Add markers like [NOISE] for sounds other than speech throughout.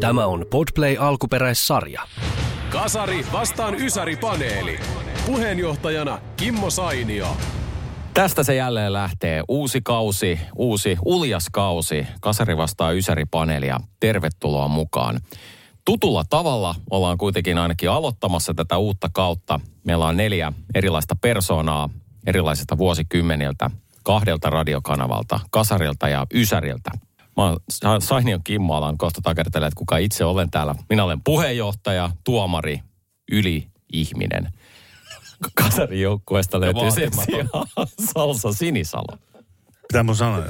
Tämä on Podplay alkuperäissarja. Kasari vastaan Ysäri-paneeli. Puheenjohtajana Kimmo Sainio. Tästä se jälleen lähtee. Uusi kausi, uusi uljas kausi. Kasari vastaa Ysäri-paneelia. Tervetuloa mukaan. Tutulla tavalla ollaan kuitenkin ainakin aloittamassa tätä uutta kautta. Meillä on neljä erilaista persoonaa erilaisista vuosikymmeniltä, kahdelta radiokanavalta, Kasarilta ja Ysäriltä. Mä oon Sa- Sainion Kimmo, alan kohta takertele, että kuka itse olen täällä. Minä olen puheenjohtaja, tuomari, yli-ihminen. [LAUGHS] Kasarin joukkueesta löytyy sen sijaan [LAUGHS] Salsa Sinisalo. Mitä mun sanoa?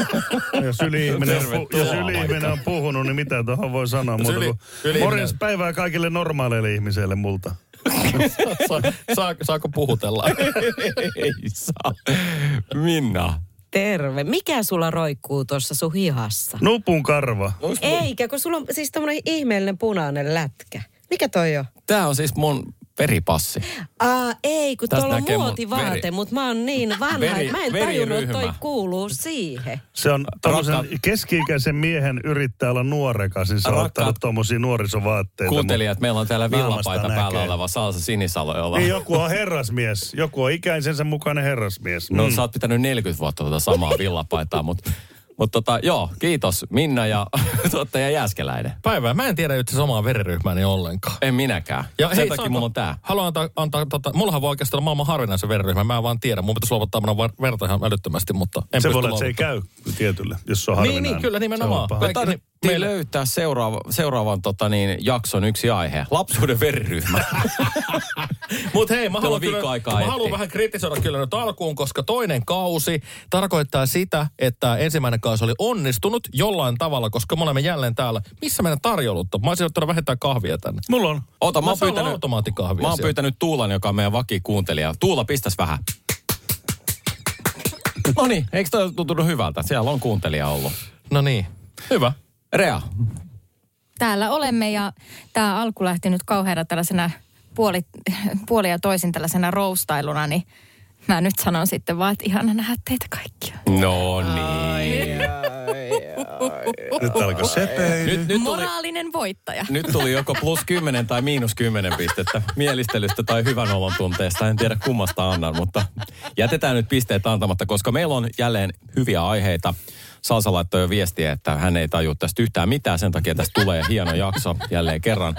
[LAUGHS] jos yli-ihminen, on, pu- jos yli-ihminen on puhunut, niin mitä tuohon voi sanoa? Muuta yli- yli-ihminen- morjens päivää kaikille normaaleille ihmisille multa. Sa, saa, saako puhutella? Ei saa. Minna. Terve. Mikä sulla roikkuu tuossa sun hihassa? Nupun karva. Eikä, kun sulla on siis tämmönen ihmeellinen punainen lätkä. Mikä toi on? Tämä on siis mun veripassi. Aa, ei, kun tuolla on muotivaate, veri- mutta mä oon niin vanha, Veri- että mä en tajunnut, että toi kuuluu siihen. Se on tommosen Rakkaat- keski-ikäisen miehen yrittää olla nuorekas, niin se on Rakkaat- ottanut tommosia nuorisovaatteita. Kuuntelijat, meillä on täällä villapaita päällä näkee. oleva Salsa Sinisalo, jolla... Niin joku on herrasmies. Joku on ikäisensä mukainen herrasmies. No Mm. sä oot pitänyt 40 vuotta tuota samaa villapaitaa, mutta mutta tota, joo, kiitos Minna ja [LAUGHS] tuottaja Jääskeläinen. Päivää. Mä en tiedä itse asiassa omaa veriryhmääni ollenkaan. En minäkään. Ja Sen hei, takia saanko- mulla on tää. Haluan antaa, antaa tota, mullahan voi oikeastaan olla maailman harvinaisen veriryhmä. Mä en vaan tiedä. Mun pitäisi luovuttaa mun ver- verta ihan älyttömästi, mutta en Se pysty voi olla, että se ei käy tietylle, jos se on Niin, harvinainen. niin, kyllä, nimenomaan. Se on paha. Kaikki- Meille- löytää seuraava, seuraavan tota, niin, jakson yksi aihe. Lapsuuden veriryhmä. [LAUGHS] Mutta hei, mä haluan, kyllä, aikaa mä haluan vähän kritisoida kyllä nyt alkuun, koska toinen kausi tarkoittaa sitä, että ensimmäinen kausi oli onnistunut jollain tavalla, koska me olemme jälleen täällä. Missä meidän tarjoulutta? Mä olisin ottanut vähentää kahvia tänne. Mulla on. Ota, mä Mä oon pyytänyt, automaattikahvia mä oon siellä. pyytänyt Tuulan, joka on meidän vakikuuntelija. Tuula, pistäs vähän. [LAUGHS] No niin, eikö toi tuntunut hyvältä? Siellä on kuuntelija ollut. No niin, hyvä. Rea, täällä olemme ja tämä alku lähti nyt kauheana tällaisena puoli, puoli ja toisin tällaisena roustailuna, niin mä nyt sanon sitten vaan, että ihana nähdä teitä kaikkia. no niin. Nyt alkoi sepeily. Nyt, nyt, tuli, Moraalinen voittaja. nyt tuli joko plus 10 tai miinus 10 pistettä mielistelystä tai hyvän olon tunteesta. En tiedä kummasta annan, mutta jätetään nyt pisteet antamatta, koska meillä on jälleen hyviä aiheita. Salsa laittoi jo viestiä, että hän ei tajua tästä yhtään mitään, sen takia tästä tulee hieno jakso jälleen kerran.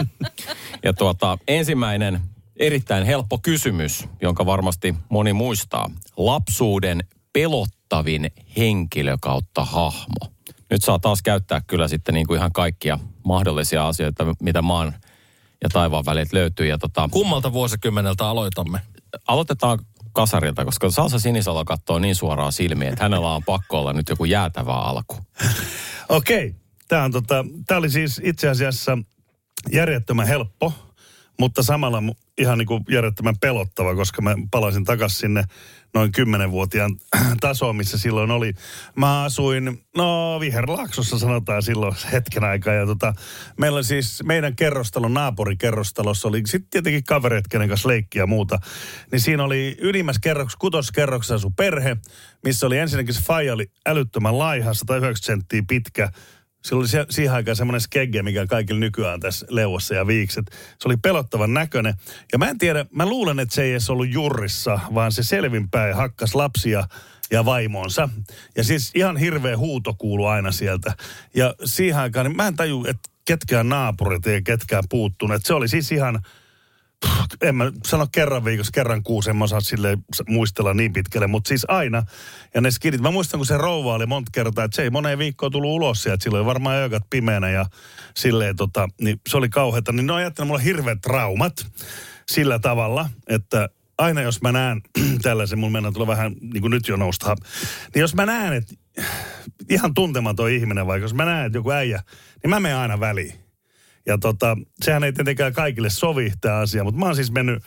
Ja tuota, ensimmäinen erittäin helppo kysymys, jonka varmasti moni muistaa. Lapsuuden pelottavin henkilö kautta hahmo. Nyt saa taas käyttää kyllä sitten niin kuin ihan kaikkia mahdollisia asioita, mitä maan ja taivaan välit löytyy. Ja tota, Kummalta vuosikymmeneltä aloitamme? aloitetaan kasarilta, koska Salsa Sinisalo katsoo niin suoraan silmiin, että hänellä on pakko olla nyt joku jäätävä alku. Okei. Tämä, on tota, tämä oli siis itse asiassa järjettömän helppo, mutta samalla ihan niin kuin järjettömän pelottava, koska mä palasin takaisin sinne noin 10-vuotiaan [CLEARS THROAT] tasoon, missä silloin oli. Mä asuin, no Viherlaaksossa sanotaan silloin hetken aikaa. Ja tota, meillä oli siis meidän kerrostalon, naapurikerrostalossa oli sitten tietenkin kavereet, kenen kanssa leikkiä ja muuta. Niin siinä oli ylimmässä kerroksessa, kutoskerroksessa asu perhe, missä oli ensinnäkin se faija oli älyttömän laiha, 190 senttiä pitkä. Sillä oli se, siihen aikaan semmoinen skegge, mikä kaikilla nykyään tässä leuassa ja viikset. Se oli pelottavan näköinen. Ja mä en tiedä, mä luulen, että se ei edes ollut jurrissa, vaan se selvinpäin hakkas lapsia ja vaimonsa. Ja siis ihan hirveä huuto kuului aina sieltä. Ja siihen aikaan, niin mä en taju, että ketkään naapurit ei ketkään puuttuneet. Se oli siis ihan, en mä sano kerran viikossa, kerran kuusi, en mä osaa silleen muistella niin pitkälle, mutta siis aina. Ja ne skidit, mä muistan, kun se rouva oli monta kertaa, että se ei moneen viikkoon tullut ulos sieltä, silloin varmaan öökat pimeänä ja silleen tota, niin se oli kauheata. Niin ne on jättänyt mulle hirveät traumat sillä tavalla, että aina jos mä näen [CLEARS THROAT] tällaisen, mun mennään tulla vähän niin kuin nyt jo nousta, niin jos mä näen, että ihan tuntematon ihminen, vaikka jos mä näen, että joku äijä, niin mä menen aina väliin. Ja tota, sehän ei tietenkään kaikille sovi tämä asia, mutta mä oon siis mennyt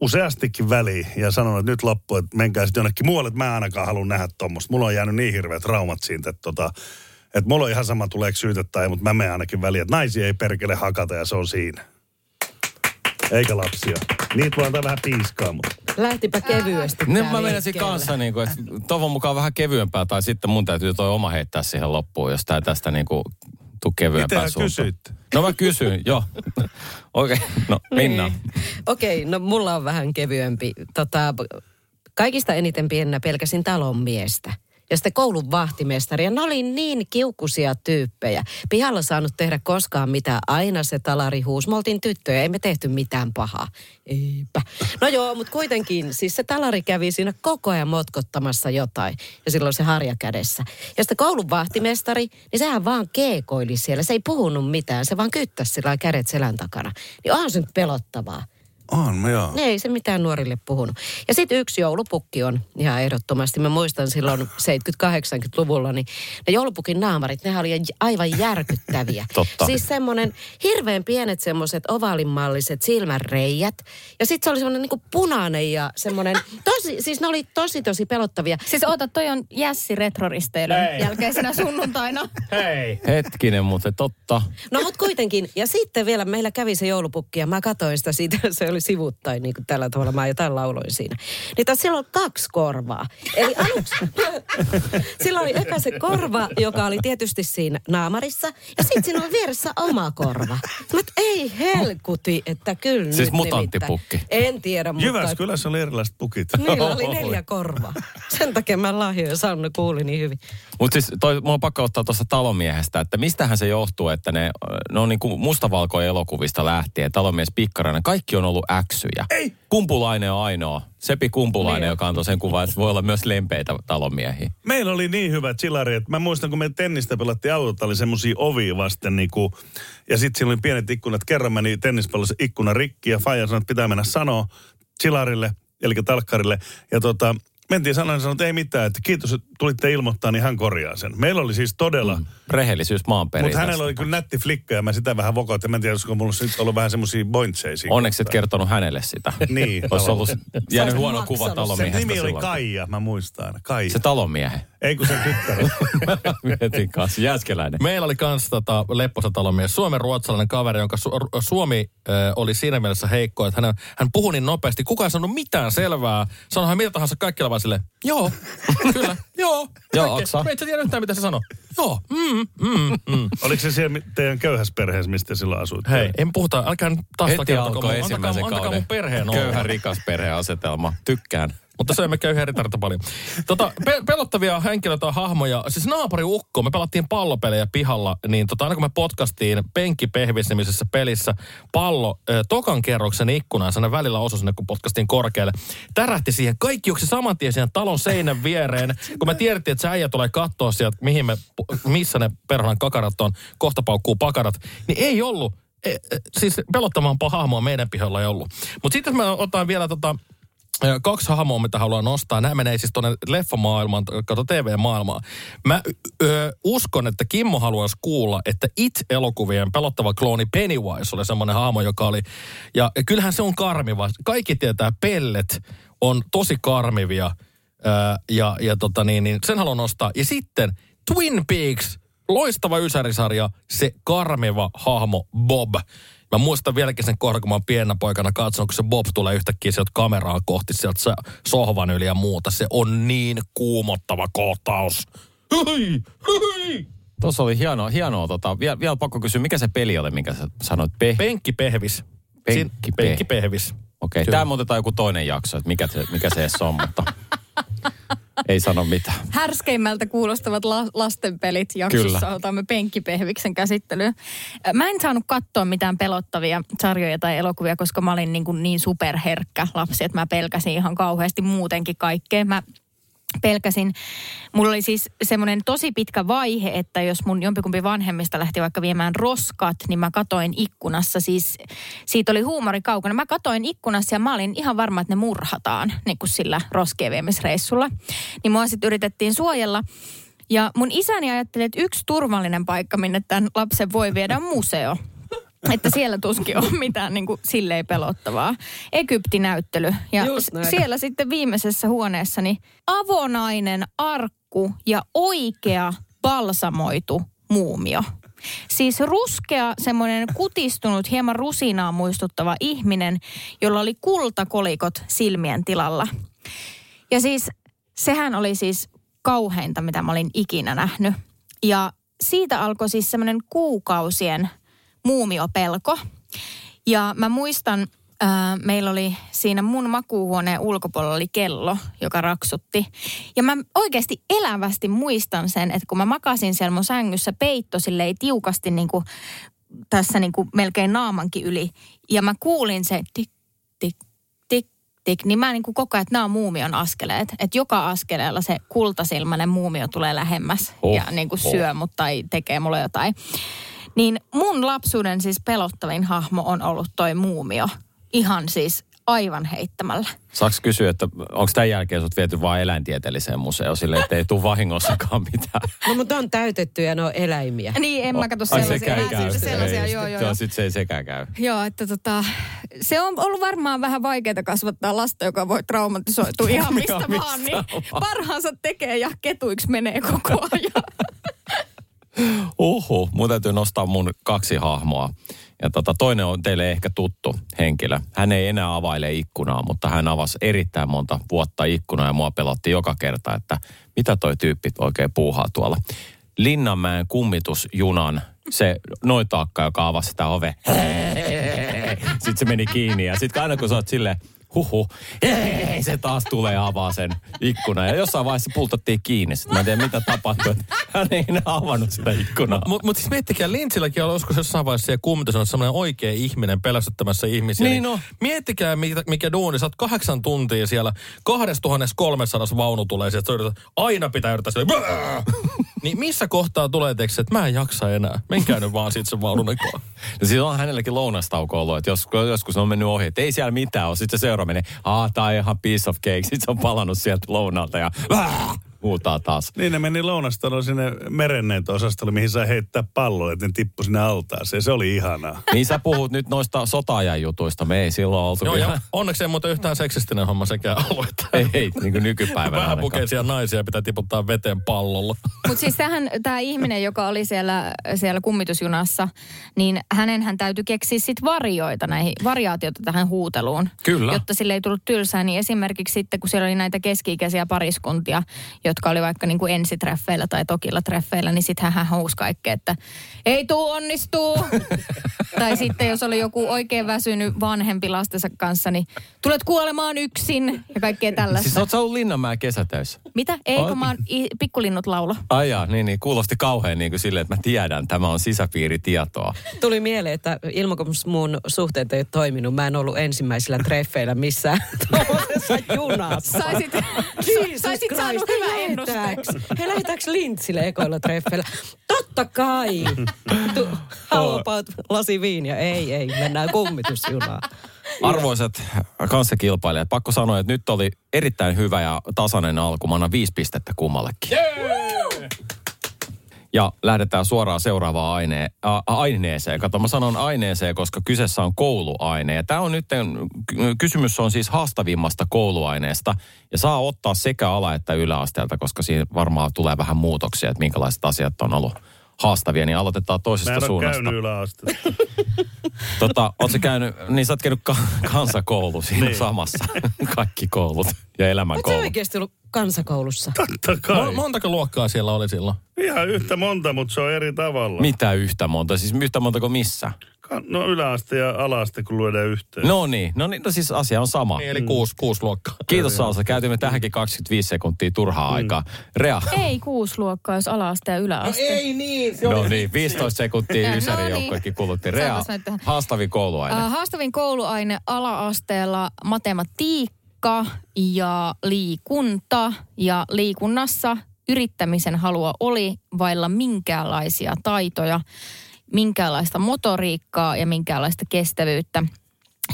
useastikin väliin ja sanonut, että nyt loppu, että menkää sitten jonnekin muualle, että mä en ainakaan halua nähdä tuommoista. Mulla on jäänyt niin hirveät traumat siitä, että, tota, että mulla on ihan sama tuleeko syytä tai, mutta mä menen ainakin väliin, että naisia ei perkele hakata ja se on siinä. Eikä lapsia. Niitä voi antaa vähän piiskaa, mutta... Lähtipä kevyesti Nyt mä menisin kanssa, niin kuin, että toivon mukaan vähän kevyempää, tai sitten mun täytyy toi oma heittää siihen loppuun, jos tää tästä niin kuin, tuu kevyempää Mitähän kysyitte? No mä kysyin, joo. Okei, okay. no Minna. Niin. Okei, no mulla on vähän kevyempi. Tota, kaikista eniten pienenä pelkäsin talonmiestä. Ja sitten koulun vahtimestaria. Ne oli niin kiukuisia tyyppejä. Pihalla saanut tehdä koskaan mitään. Aina se talari huus. Me oltiin tyttöjä, ei me tehty mitään pahaa. Eipä. No joo, mutta kuitenkin. Siis se talari kävi siinä koko ajan motkottamassa jotain. Ja silloin se harja kädessä. Ja sitten koulun vahtimestari, niin sehän vaan keekoili siellä. Se ei puhunut mitään. Se vaan kyttäsi sillä kädet selän takana. Niin onhan se nyt pelottavaa. On, me joo. Ne ei se mitään nuorille puhunut. Ja sitten yksi joulupukki on ihan ehdottomasti. Mä muistan silloin 70-80-luvulla, niin ne joulupukin naamarit, nehän oli aivan järkyttäviä. [LAUGHS] Totta. Siis semmoinen hirveän pienet semmoiset ovaalinmalliset silmänreijät. Ja sitten se oli semmoinen niinku punainen ja semmoinen, [LAUGHS] tosi, siis ne oli tosi tosi pelottavia. Siis oota, toi on Jässi retroristeilyn jälkeisenä sunnuntaina. [LAUGHS] Hei. Hetkinen, mutta totta. No mutta kuitenkin. Ja sitten vielä meillä kävi se joulupukki ja mä katsoin sitä siitä, se oli sivuttain niin kuin tällä tavalla. Mä jotain lauloin siinä. Niin taas sillä on kaksi korvaa. Eli aluksi, [LAUGHS] sillä oli eka se korva, joka oli tietysti siinä naamarissa. Ja sitten siinä on vieressä oma korva. Mutta ei helkuti, että kyllä Siis nyt mutanttipukki. En tiedä, mutta... Jyväskylässä oli erilaiset pukit. Niillä oli neljä korvaa. Sen takia mä lahjoin Sanna kuuli niin hyvin. Mutta siis toi, mulla on pakko ottaa tuosta talomiehestä, että mistähän se johtuu, että ne, ne on niin kuin mustavalkojen elokuvista lähtien, talonmies Pikkarainen, kaikki on ollut äksyjä. Ei! Kumpulainen on ainoa. Sepi Kumpulainen, Niin. joka antoi sen kuvan, että voi olla myös lempeitä talomiehiä. Meillä oli niin hyvä chillari, että mä muistan, kun me tennistä pelattiin autota, oli semmosia ovia vasten niinku, ja sitten siinä oli pienet ikkunat. Kerran meni tennispallossa ikkuna rikki ja Faija sanoi, että pitää mennä sanoa chillarille, eli talkkarille. Ja tota, mentiin sanoa ja sanoi, että ei mitään, että kiitos, että tulitte ilmoittaa, niin hän korjaa sen. Meillä oli siis todella, mm. Rehellisyys maan mutta hänellä oli kyllä nätti flikka ja mä sitä vähän vokoin, että mä en tiedä, olisiko mulla sitten ollut vähän semmosia bointseja siinä Onneksi et kohtaa. kertonut hänelle sitä. [LAUGHS] Niin, Olisi ollut jäänyt huono kuva sen. Talomiehestä nimi oli silloin. Kaija, mä muistan. Kaija. Se talonmiehen. Ei kun sen tyttärä. [LAUGHS] Mietin kanssa, jääskeläinen. Meillä oli kans tota, lepposa talomies, suomen ruotsalainen kaveri, jonka su- suomi ö, oli siinä mielessä heikko, että hän, hän puhui niin nopeasti, kukaan ei sanonut mitään selvää. Sanoi hän mitä tahansa kaikkialla vaan silleen, joo, kyllä, joo. [LAUGHS] Joo. Aksa. Me et sä tiedä yhtään, mitä se sanoi. Joo, mm, mm, mm. Oliko se siellä teidän köyhässä perheessä, mistä silloin asuitte? Hei, en puhuta, älkää nyt taas Heti alkoi antakaa, ensimmäisen mun- antakaa kauden mun perheen olla. köyhä rikas perheasetelma. Tykkään. Mutta söimme köyhiä ritarita paljon. Tota, pe- pelottavia henkilöitä ja hahmoja. Siis naapuri Ukko, me pelattiin pallopelejä pihalla, niin tota, aina kun me podcastiin penkkipehvisnimisessä pelissä pallo ö, tokan kerroksen ikkunaan, sinne välillä osui sinne, kun podcastiin korkealle. Tärähti siihen. Kaikki juoksi saman tien siihen talon seinän viereen. Kun me tiedettiin, että se äijä tulee katsoa sieltä, mihin me, missä ne perhanan kakarat on, kohta paukkuu pakarat, niin ei ollut. E, e, siis pelottavampaa hahmoa meidän pihalla ei ollut. Mutta sitten mä otan vielä tota, Kaksi hahmoa, mitä haluan nostaa. Nämä menee siis tuonne leffamaailmaan, kato TV-maailmaan. Mä ö, uskon, että Kimmo haluaisi kuulla, että It-elokuvien pelottava klooni Pennywise oli semmoinen hahmo, joka oli... Ja, ja kyllähän se on karmiva. Kaikki tietää, pellet on tosi karmivia. Ö, ja ja tota niin, niin sen haluan nostaa. Ja sitten Twin Peaks, loistava ysärisarja, se karmiva hahmo Bob. Mä muistan vieläkin sen kohdan, kun mä oon pienenä poikana katsonut, kun se Bob tulee yhtäkkiä sieltä kameraa kohti sieltä sohvan yli ja muuta. Se on niin kuumottava kohtaus. Hyi, hyi. Tuossa oli hienoa, hienoa tota, vielä, vielä pakko kysyä, mikä se peli oli, minkä sä sanoit? Pe- Penkkipehvis. Siin- Penkkipe- Penkkipehvis. Okei, Kyllä. tämä otetaan joku toinen jakso, että mikä se, mikä se on, mutta [LAUGHS] ei sano mitään. Härskeimmältä kuulostavat la- lastenpelit jaksossa Kyllä. otamme penkkipehviksen käsittelyyn. Ö, Mä en saanut katsoa mitään pelottavia sarjoja tai elokuvia, koska mä olin niin, kuin niin superherkkä lapsi, että mä pelkäsin ihan kauheasti muutenkin kaikkea. Mä pelkäsin. Mulla oli siis semmoinen tosi pitkä vaihe, että jos mun jompikumpi vanhemmista lähti vaikka viemään roskat, niin mä katoin ikkunassa. Siis siitä oli huumori kaukana. Mä katoin ikkunassa ja mä olin ihan varma, että ne murhataan niin kuin sillä roskien viemisreissulla. Niin mua sitten yritettiin suojella. Ja mun isäni ajatteli, että yksi turvallinen paikka, minne tämän lapsen voi viedä on museo. [LAUGHS] Että siellä tuskin on mitään niin kuin silleen pelottavaa. Egyptinäyttely. Ja siellä sitten viimeisessä huoneessani avonainen arkku ja oikea balsamoitu muumio. Siis ruskea, semmoinen kutistunut, hieman rusinaa muistuttava ihminen, jolla oli kultakolikot silmien tilalla. Ja siis sehän oli siis kauheinta, mitä mä olin ikinä nähnyt. Ja siitä alkoi siis semmoinen kuukausien muumiopelko. Ja mä muistan, ää, meillä oli siinä mun makuuhuoneen ulkopuolella oli kello, joka raksutti. Ja mä oikeasti elävästi muistan sen, että kun mä makasin siellä mun sängyssä peitto silleen tiukasti niin kuin tässä niin kuin melkein naamankin yli. Ja mä kuulin se tik, tik, tik, tik, niin mä niin kuin koko ajan, että nämä on muumion askeleet. Että joka askeleella se kultasilmäinen muumio tulee lähemmäs Oh, ja niin kuin oh. syö mut tai tekee mulle jotain. Niin mun lapsuuden siis pelottavin hahmo on ollut toi muumio. Ihan siis aivan heittämällä. Saaks kysyä, että onko tämän jälkeen sut viety vain eläintieteelliseen museoon sille, että ei tule vahingossakaan mitään? [LAUGHS] No mutta on täytetty ja ne on eläimiä. Niin, en mä katso Ai sellaisia. en käy. sellaisia, Ei, joo, joo, joo, sit se ei sekään käy. Joo, että tota, se on ollut varmaan vähän vaikeaa kasvattaa lasta, joka voi traumatisoitua [LAUGHS] ihan mistä Ihan vaan. mistä Niin vaan. parhaansa tekee ja ketuiksi menee koko ajan. [LAUGHS] Uhu, mun täytyy nostaa mun kaksi hahmoa. Ja tota, toinen on teille ehkä tuttu henkilö. Hän ei enää availe ikkunaa, mutta hän avasi erittäin monta vuotta ikkunaa ja mua pelotti joka kerta, että mitä toi tyyppi oikein puuhaa tuolla. Linnanmäen kummitusjunan se noitaakka, joka avasi sitä ove. [LAUGHS] Sitten se meni kiinni ja sitten aina kun sä oot silleen, huhu, ei, se taas tulee avaa sen ikkunan. Ja jossain vaiheessa pultattiin kiinni. Sitten mä en tiedä, mitä tapahtui. Hän ei enää avannut sitä ikkunaa. Mutta mut siis miettikää, Lintsilläkin on joskus jossain vaiheessa siellä kummitus on semmoinen oikea ihminen pelästyttämässä ihmisiä. Niin on. Miettikää, mikä, mikä duuni. Sä oot kahdeksan tuntia siellä, 2300 vaunu tulee sieltä. Aina pitää yrittää sille, [LAUGHS] Niin missä kohtaa tulee teksti, että mä en jaksa enää. Menkää nyt vaan siitä sen vaunun ekaan. [LAUGHS] Ja siis on hänelläkin lounastauko ollut, että jos, joskus on mennyt ohi, että ei siellä mitään ole. Sitten se seuraava menee, aa, tää on ihan piece of cake. Sitten se on palannut sieltä lounalta ja huutaa taas. Niin ne meni lounastaloon sinne merenneento-osastolle, mihin sai heittää palloa, että ne tippui sinne altaaseen. Se oli ihanaa. Niin sä puhut nyt noista sota-ajan jutuista. Me ei silloin oltu Joo, vielä. ja onneksi ei muuten yhtään seksistinen homma sekään ollut. että Ei, ei, niin kuin nykypäivänä Vähän pukeisia naisia pitää tiputtaa veteen pallolla. Mutta siis tähän, tämä ihminen, joka oli siellä, siellä kummitusjunassa, niin hänen hän täytyy keksiä sit varjoita näihin, variaatiota tähän huuteluun. Kyllä. Jotta sille ei tullut tylsää, niin esimerkiksi sitten, kun siellä oli näitä keski-ikäisiä pariskuntia, jotka oli vaikka niin kuin ensitreffeillä tai tokilla treffeillä, niin sitten hän huusi kaikkea, että ei tuu onnistuu. [LAUGHS] tai sitten jos oli joku oikein väsynyt vanhempi lastensa kanssa, niin tulet kuolemaan yksin ja kaikkea tällaista. Siis oot sä ollut Linnanmäen kesätöissä? Mitä? Eikö Oot- mä oon i- pikkulinnut laulo? Ai jaa, niin, niin, kuulosti kauhean niin kuin silleen, että mä tiedän, tämä on sisäpiiritietoa. Tuli mieleen, että ilman kun mun suhteet ei ole toiminut, mä en ollut ensimmäisillä treffeillä missään [LAUGHS] tuollaisessa junassa. Saisit, saisit saanut ennusteen. Lähetääks- Hei, lähetääks Lintsille ekoilla treffeillä? Totta kai! Tu, how about lasi viiniä? Ei, ei, mennään kummitusjunaan. Arvoisat kanssakilpailijat, pakko sanoa, että nyt oli erittäin hyvä ja tasainen alku. Mä annan viisi pistettä kummallekin. Ja lähdetään suoraan seuraavaan aine, ä, aineeseen. Kato, mä sanon aineeseen, koska kyseessä on kouluaine. Ja tämä on nyt, kysymys on siis haastavimmasta kouluaineesta. Ja saa ottaa sekä ala- että yläasteelta, koska siinä varmaan tulee vähän muutoksia, että minkälaiset asiat on ollut haastavia. Niin aloitetaan Mä toisesta en ole suunnasta. käynyt yläastetta. [LAUGHS] Tota, ootko sä käynyt, niin sä oot käynyt ka- kansakoulu siinä Niin. samassa. [LAUGHS] Kaikki koulut ja Oletko elämänkoulu. oikeasti ollut kansakoulussa? Totta kai. Mo- montako luokkaa siellä oli silloin? Ihan yhtä monta, mutta se on eri tavalla. Mitä yhtä monta? Siis yhtä montako missä? No yläaste ja alaste, kun luodaan yhteen. No niin, no niin, no siis asia on sama. Niin, eli kuusi, kuusi luokkaa. Kiitos Salsa, käytimme tähänkin 25 sekuntia turhaa aikaa. Rea. Ei kuusi luokkaa, jos ala-aste ja yläaste. Ei niin. No niin, 15 sekuntia No Ysärin niin. kulutti. Rea, haastavin kouluaine. Uh, haastavin kouluaine ala-asteella matematiikka ja liikunta. Ja liikunnassa yrittämisen halua oli vailla minkäänlaisia taitoja, minkäänlaista motoriikkaa ja minkäänlaista kestävyyttä.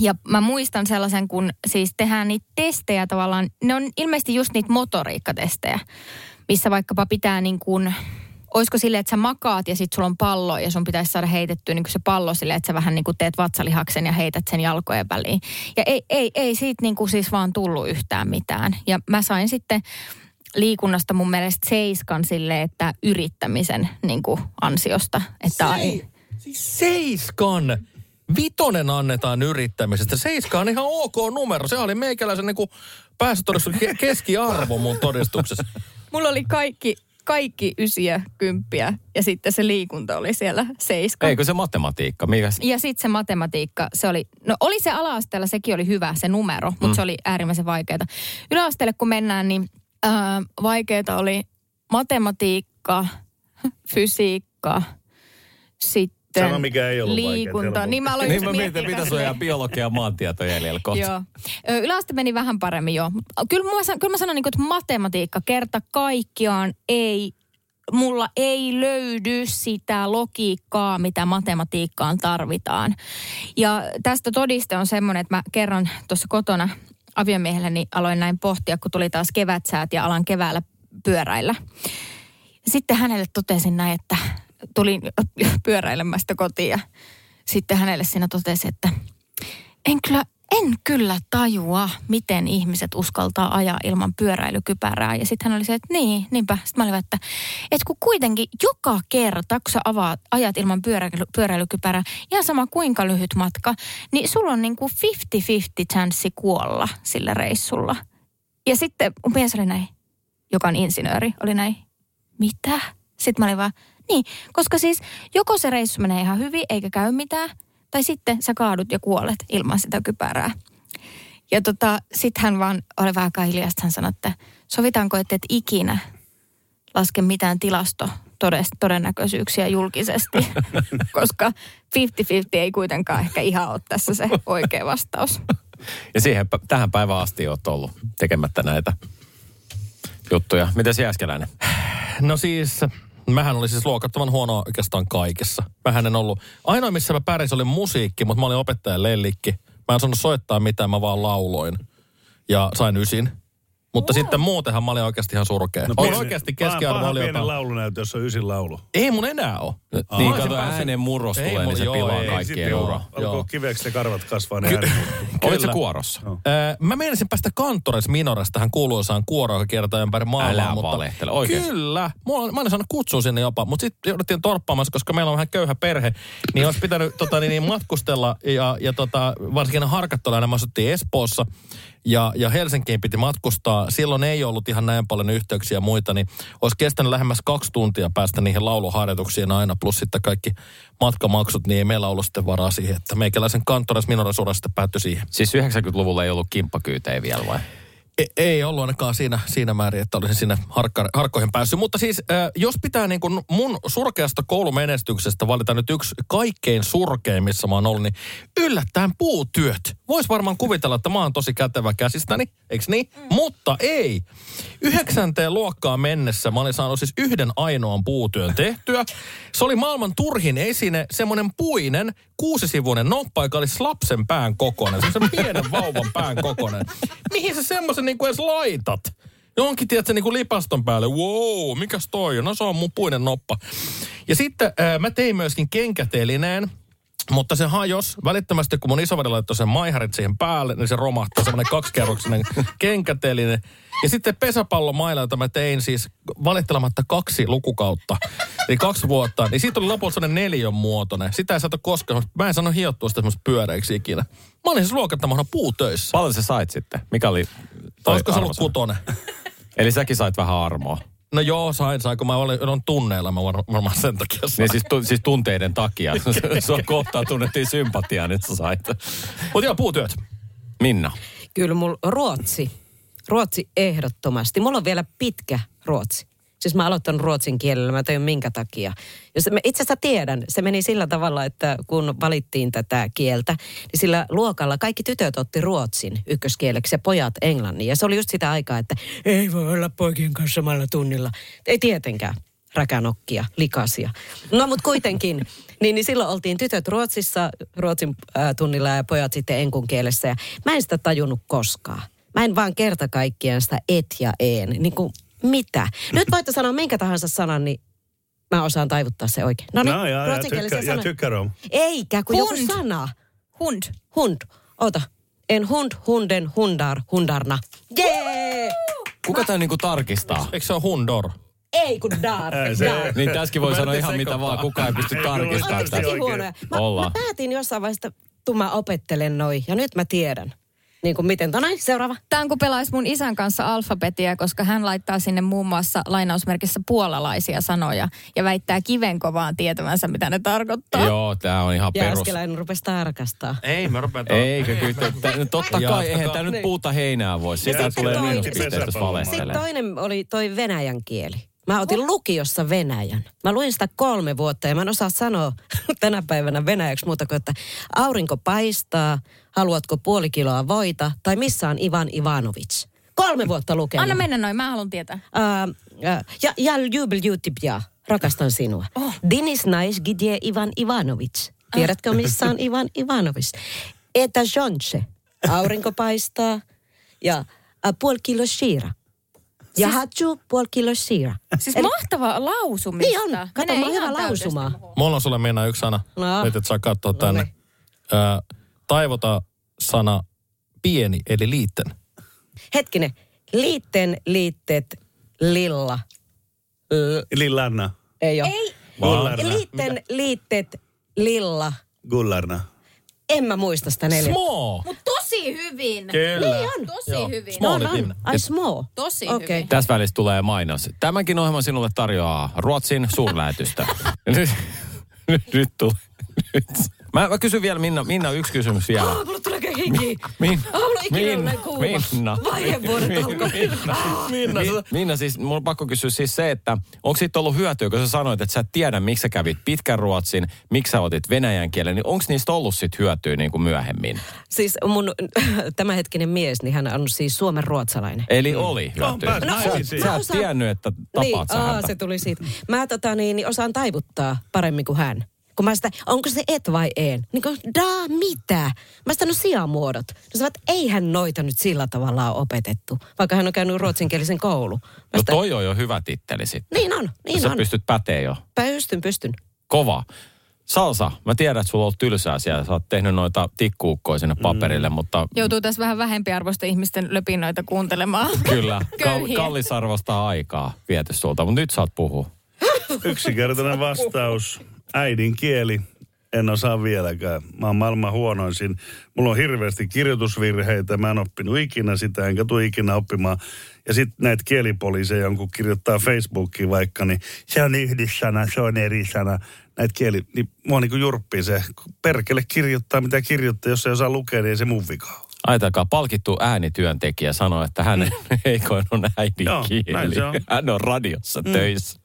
Ja mä muistan sellaisen, kun siis tehdään niitä testejä tavallaan, ne on ilmeisesti just niitä motoriikkatestejä. missä vaikkapa pitää niin kuin, olisiko silleen, että sä makaat ja sit sulla on pallo ja sun pitäisi saada heitettyä niin kuin se pallo silleen, että sä vähän niin kuin teet vatsalihaksen ja heität sen jalkojen väliin. Ja ei, ei, ei siitä niin kuin siis vaan tullut yhtään mitään. Ja mä sain sitten liikunnasta mun mielestä seiskan silleen, että yrittämisen niin kuin ansiosta. Että ei, Siis seiskan. Vitonen annetaan yrittämisestä. Seiska on ihan ok numero. Se oli meikäläisen niin päästötodistuksen ke- keskiarvo mun todistuksessa. mulla oli kaikki, kaikki ysiä, kymppiä ja sitten se liikunta oli siellä seiska. Eikö se matematiikka? Mikä se- Ja sitten se matematiikka, se oli, no oli se ala-asteella, sekin oli hyvä se numero, mutta mm. se oli äärimmäisen vaikeaa. Yläasteelle kun mennään, niin ää, vaikeaa oli matematiikka, [LAUGHS] fysiikka, sitten Sano, mikä ei ollut liikunta. helpompi. Niin mä aloin Niin mä mietin, mitä sun jää silleen- biologia ja maantieto jäljellä kohta. Joo. Ö, Yläaste meni vähän paremmin jo. Mut Kyllä mä, san- kyllä mä sanon, niin että matematiikka kerta kaikkiaan ei, mulla ei löydy sitä logiikkaa, mitä matematiikkaan tarvitaan. Ja tästä todiste on semmoinen, että mä kerron tuossa kotona aviomiehelleni aloin näin pohtia, kun tuli taas kevätsäät ja alan keväällä pyöräillä. Sitten hänelle totesin näin, että tulin pyöräilemästä kotiin ja sitten hänelle siinä totesin, että en kyllä, en kyllä tajua, miten ihmiset uskaltaa ajaa ilman pyöräilykypärää. Ja sitten hän oli se, että niin, niinpä. Sitten mä olin, että, että kun kuitenkin joka kerta, kun sä avaat, ajat ilman pyöräily, pyöräilykypärää, ihan sama kuinka lyhyt matka, niin sulla on niin kuin 50-50 chanssi kuolla sillä reissulla. Ja sitten mun mies oli näin, joka on insinööri, oli näin, mitä? Sitten mä olin vaan, niin, koska siis joko se reissu menee ihan hyvin eikä käy mitään, tai sitten sä kaadut ja kuolet ilman sitä kypärää. Ja tota, sitten hän vaan oli vähän aikaa hiljaa, sit hän sanoi, että sovitaanko, että et ikinä laske mitään tilasto todennäköisyyksiä julkisesti, [LAUGHS] koska 50-50 ei kuitenkaan ehkä ihan ole tässä se oikea vastaus. [LAUGHS] Ja siihen, tähän päivään asti oot ollut tekemättä näitä juttuja. Miten se Jääskeläinen? No siis, mähän oli siis luokattoman huono oikeastaan kaikessa. Mähän en ollut, ainoa missä mä pärjäsin oli musiikki, mutta mä olin opettajan lellikki. Mä en saanut soittaa mitään, mä vaan lauloin. Ja sain ysin. Mutta sitten muutenhan mä olin oikeasti ihan surkea. No, on pieni- oikeasti paha- keskiarvo paha oli pienen jotain. laulunäytö, jos on ysin laulu. Ei mun enää ole. Niin, Mä olisin kato, äänen murros Ei tulee, niin se joo, pilaa ei, kaikkien ura. alkoi Joo. kiveksi karvat kasvaa, niin muuttuu. Olit se kuorossa? Öö, mä meinasin päästä Kantores Minoresta tähän kuuluisaan kuoroon, joka kiertää ympäri maailmaa. Älä mutta valehtele? Kyllä. Mulla, mä olin saanut kutsun sinne jopa, mutta sitten jouduttiin torppaamaan, koska meillä on vähän köyhä perhe. Niin olisi pitänyt tota, niin, niin matkustella ja, ja tota, varsinkin harkattola, me asuttiin Espoossa. Ja, ja Helsinkiin piti matkustaa. Silloin ei ollut ihan näin paljon yhteyksiä ja muita, niin olisi kestänyt lähemmäs kaksi tuntia päästä niihin lauluharjoituksiin aina. Plus sitten kaikki matkamaksut, niin ei meillä ollut sitten varaa siihen. Että meikäläisen kantores minorasura sitten päättyi siihen. Siis 90-luvulla ei ollut kimppakyytejä vielä vai? Ei, ei ollut ainakaan siinä, siinä määrin, että olisin sinne harkka, harkkoihin päässyt. Mutta siis, jos pitää niin kuin mun surkeasta koulumenestyksestä valita nyt yksi kaikkein surkein, missä mä oon ollut, niin yllättäen puutyöt. Vois varmaan kuvitella, että mä oon tosi kätevä käsistäni, eikö niin? Mm. Mutta ei. Yhdeksänteen luokkaan mennessä mä olin saanut siis yhden ainoan puutyön tehtyä. Se oli maailman turhin esine, semmoinen puinen, kuusisivuinen noppa, joka oli lapsen pään kokoinen. Semmoisen pienen vauvan pään kokoinen. Mihin sä semmoisen niin edes laitat? Johonkin, tiedätkö, niin kuin lipaston päälle. Wow, mikäs toi on? No se on mun puinen noppa. Ja sitten äh, mä tein myöskin kenkätelineen. Mutta se hajos välittömästi, kun mun isoveli laittoi sen maiharit siihen päälle, niin se romahti semmoinen kaksikerroksinen [LAUGHS] kenkäteline. Ja sitten pesäpallomailla, jota mä tein siis valittelematta kaksi lukukautta, eli kaksi vuotta, niin siitä oli lopulta sellainen neljön muotoinen. Sitä ei saatu koskaan, mä en sano hiottua sitä semmoista pyöreiksi ikinä. Mä olin siis luokattamana puutöissä. Paljon sä sait sitten? Mikä oli Olisiko se ollut kutonen? Eli säkin sait vähän armoa. No joo, sain, sain, kun mä olin, olin tunneilla, mä var- varmaan sen takia sain. Niin siis, tu, siis tunteiden takia. [LAUGHS] Sua kohtaan tunnettiin sympatiaa, nyt sä sait. Mutta joo, puutyöt. Minna. Kyllä mulla Ruotsi. Ruotsi ehdottomasti. Mulla on vielä pitkä Ruotsi. Siis mä aloitan ruotsin kielellä, mä tajun minkä takia. Jos mä itse asiassa tiedän, se meni sillä tavalla, että kun valittiin tätä kieltä, niin sillä luokalla kaikki tytöt otti ruotsin ykköskieleksi ja pojat englannin. Ja se oli just sitä aikaa, että ei voi olla poikien kanssa samalla tunnilla. Ei tietenkään räkänokkia, likasia. No mutta kuitenkin, [LAUGHS] niin, niin silloin oltiin tytöt Ruotsissa Ruotsin ää, tunnilla ja pojat sitten enkun kielessä. Ja mä en sitä tajunnut koskaan. Mä en vaan kerta kaikkiaan sitä et ja een. Niin kuin Mitä? Nyt voitte sanoa minkä tahansa sanan, niin mä osaan taivuttaa se oikein. No niin, No, ja, ruotsinkielisiä ja sanoja. tykkär om. Eikä, kun joku Hund. sana. Hund. Hund. Ota. En hund, hunden, hundar, hundarna. Jee! Kuka tämä niinku tarkistaa? Eikö se ole Hundor? Ei kun dar. Ei, se- dar. Niin tässäkin voi sanoa ihan mitä vaan, kukaan ei pysty tarkistamaan sitä. Mä, mä päätin jossain vaiheessa, että mä opettelen noi. Ja nyt mä tiedän. Niin kuin miten. Tonai, seuraava. Tämä on kun pelaisi mun isän kanssa alfabetia, koska hän laittaa sinne muun muassa lainausmerkissä puolalaisia sanoja ja väittää kivenkovaan tietävänsä, mitä ne tarkoittaa. Joo, tämä on ihan Ja perus. äskeläinen rupesi tarkastaa. Ei, mä rupean... Eikö kyllä, totta kai, eihän tämä nyt puuta heinää voi. Sitä Sitten tulee miinuspisteitä, jos Sitten valehtelee. toinen oli toi venäjän kieli. Mä otin lukiossa venäjän. Mä luin sitä kolme vuotta ja mä en osaa sanoa [LAUGHS] tänä päivänä venäjäksi muuta kuin, että aurinko paistaa, haluatko puoli kiloa voita tai missä on Ivan Ivanovic. Kolme vuotta lukenut. Anna mennä noin, mä haluan tietää. Ää, ää, ja, ja jubel jutipja, rakastan sinua. Oh. Dinis nais gidje Ivan Ivanovic. Tiedätkö missä on Ivan Ivanovic? Eta jonche, aurinko paistaa ja ä, puoli kilo shira. Ja hatsu puoli kilo shira. Siis Eli- mahtavaa lausumista. Niin on. Kato, mä hyvä muhun. Mulla on sulle mennä yksi sana. No. Nyt et saa katsoa No tänne. niin. Taivota sana pieni, eli liitten. Hetkinen. Liitteen liitteet lilla. Ö, Lillarna. ei ole. Ei, Gullarna. Liitteen liitteet lilla. Gullarna. En mä muista sitä neljä. Small! mutta tosi hyvin. Kyllä. Niin on. Tosi Joo. hyvin. Small. No, on. Ai small. Tosi Okei. hyvin. Tässä välissä tulee mainos. Tämänkin ohjelman sinulle tarjoaa Ruotsin suurlähetystä. nyt, [LAUGHS] nyt, nyt tulee. [LAUGHS] Nyt. Mä, mä kysyn vielä, Minna, Minna, yksi kysymys vielä. Ah, mulla tulee hiki. Min, Ah, mulla on ikinä ollut näin kuuma. Minna. Vaihevuodet Min- alkoi. Minna. Minna, Min, Minna, siis mun on pakko kysyä siis se, että onko siitä ollut hyötyä, kun sä sanoit, että sä et tiedä, miksi sä kävit pitkän ruotsin, miksi sä otit venäjän kielen, niin onko niistä ollut sit hyötyä niin kuin myöhemmin? Siis mun [CLEARS THROAT] tämänhetkinen mies, niin hän on siis suomen ruotsalainen. Eli oli hyötyä. sä, naimisiin. sä et osaan- tiennyt, että tapaat niin, sä aa, häntä. se tuli siitä. Mä tota niin, niin osaan taivuttaa paremmin kuin hän. Kun mä sitä, onko se et vai en? Niin kuin, da, mitä? Mä sitä, no sijamuodot. No sä että eihän noita nyt sillä tavalla ole opetettu, vaikka hän on käynyt ruotsinkielisen koulu. Mä No sitä, toi on jo hyvä titteli sitten. Niin on, niin sä on. pystyt pätee jo. Pystyn, pystyn. Kova. Salsa, mä tiedän, että sulla on ollut tylsää siellä. Sä oot tehnyt noita tikkuukkoja sinne paperille, mutta Joutuu tässä vähän vähempiarvoisten ihmisten löpinöitä kuuntelemaan. [LAUGHS] kyllä, kal- kallisarvosta aikaa viety sulta. Mutta nyt saat puhua. [LAUGHS] Yksinkertainen vastaus. Äidin kieli. En osaa vieläkään. Mä oon maailman huonoisin. Mulla on hirveästi kirjoitusvirheitä. Mä en oppinut ikinä sitä, enkä tule ikinä oppimaan. Ja sitten näitä kielipoliiseja, jonkun kirjoittaa Facebookiin vaikka, niin se on yhdyssana, se on eri sana. Näitä kieli, niin mua niin kuin jurppii se. kun Perkele kirjoittaa, mitä kirjoittaa. Jos ei osaa lukea, niin ei se mun vika. Ajatelkaa, palkittu äänityöntekijä sanoi, että hänen heikoin on Joo, äidinkieli. näin se on. Hän on radiossa töissä.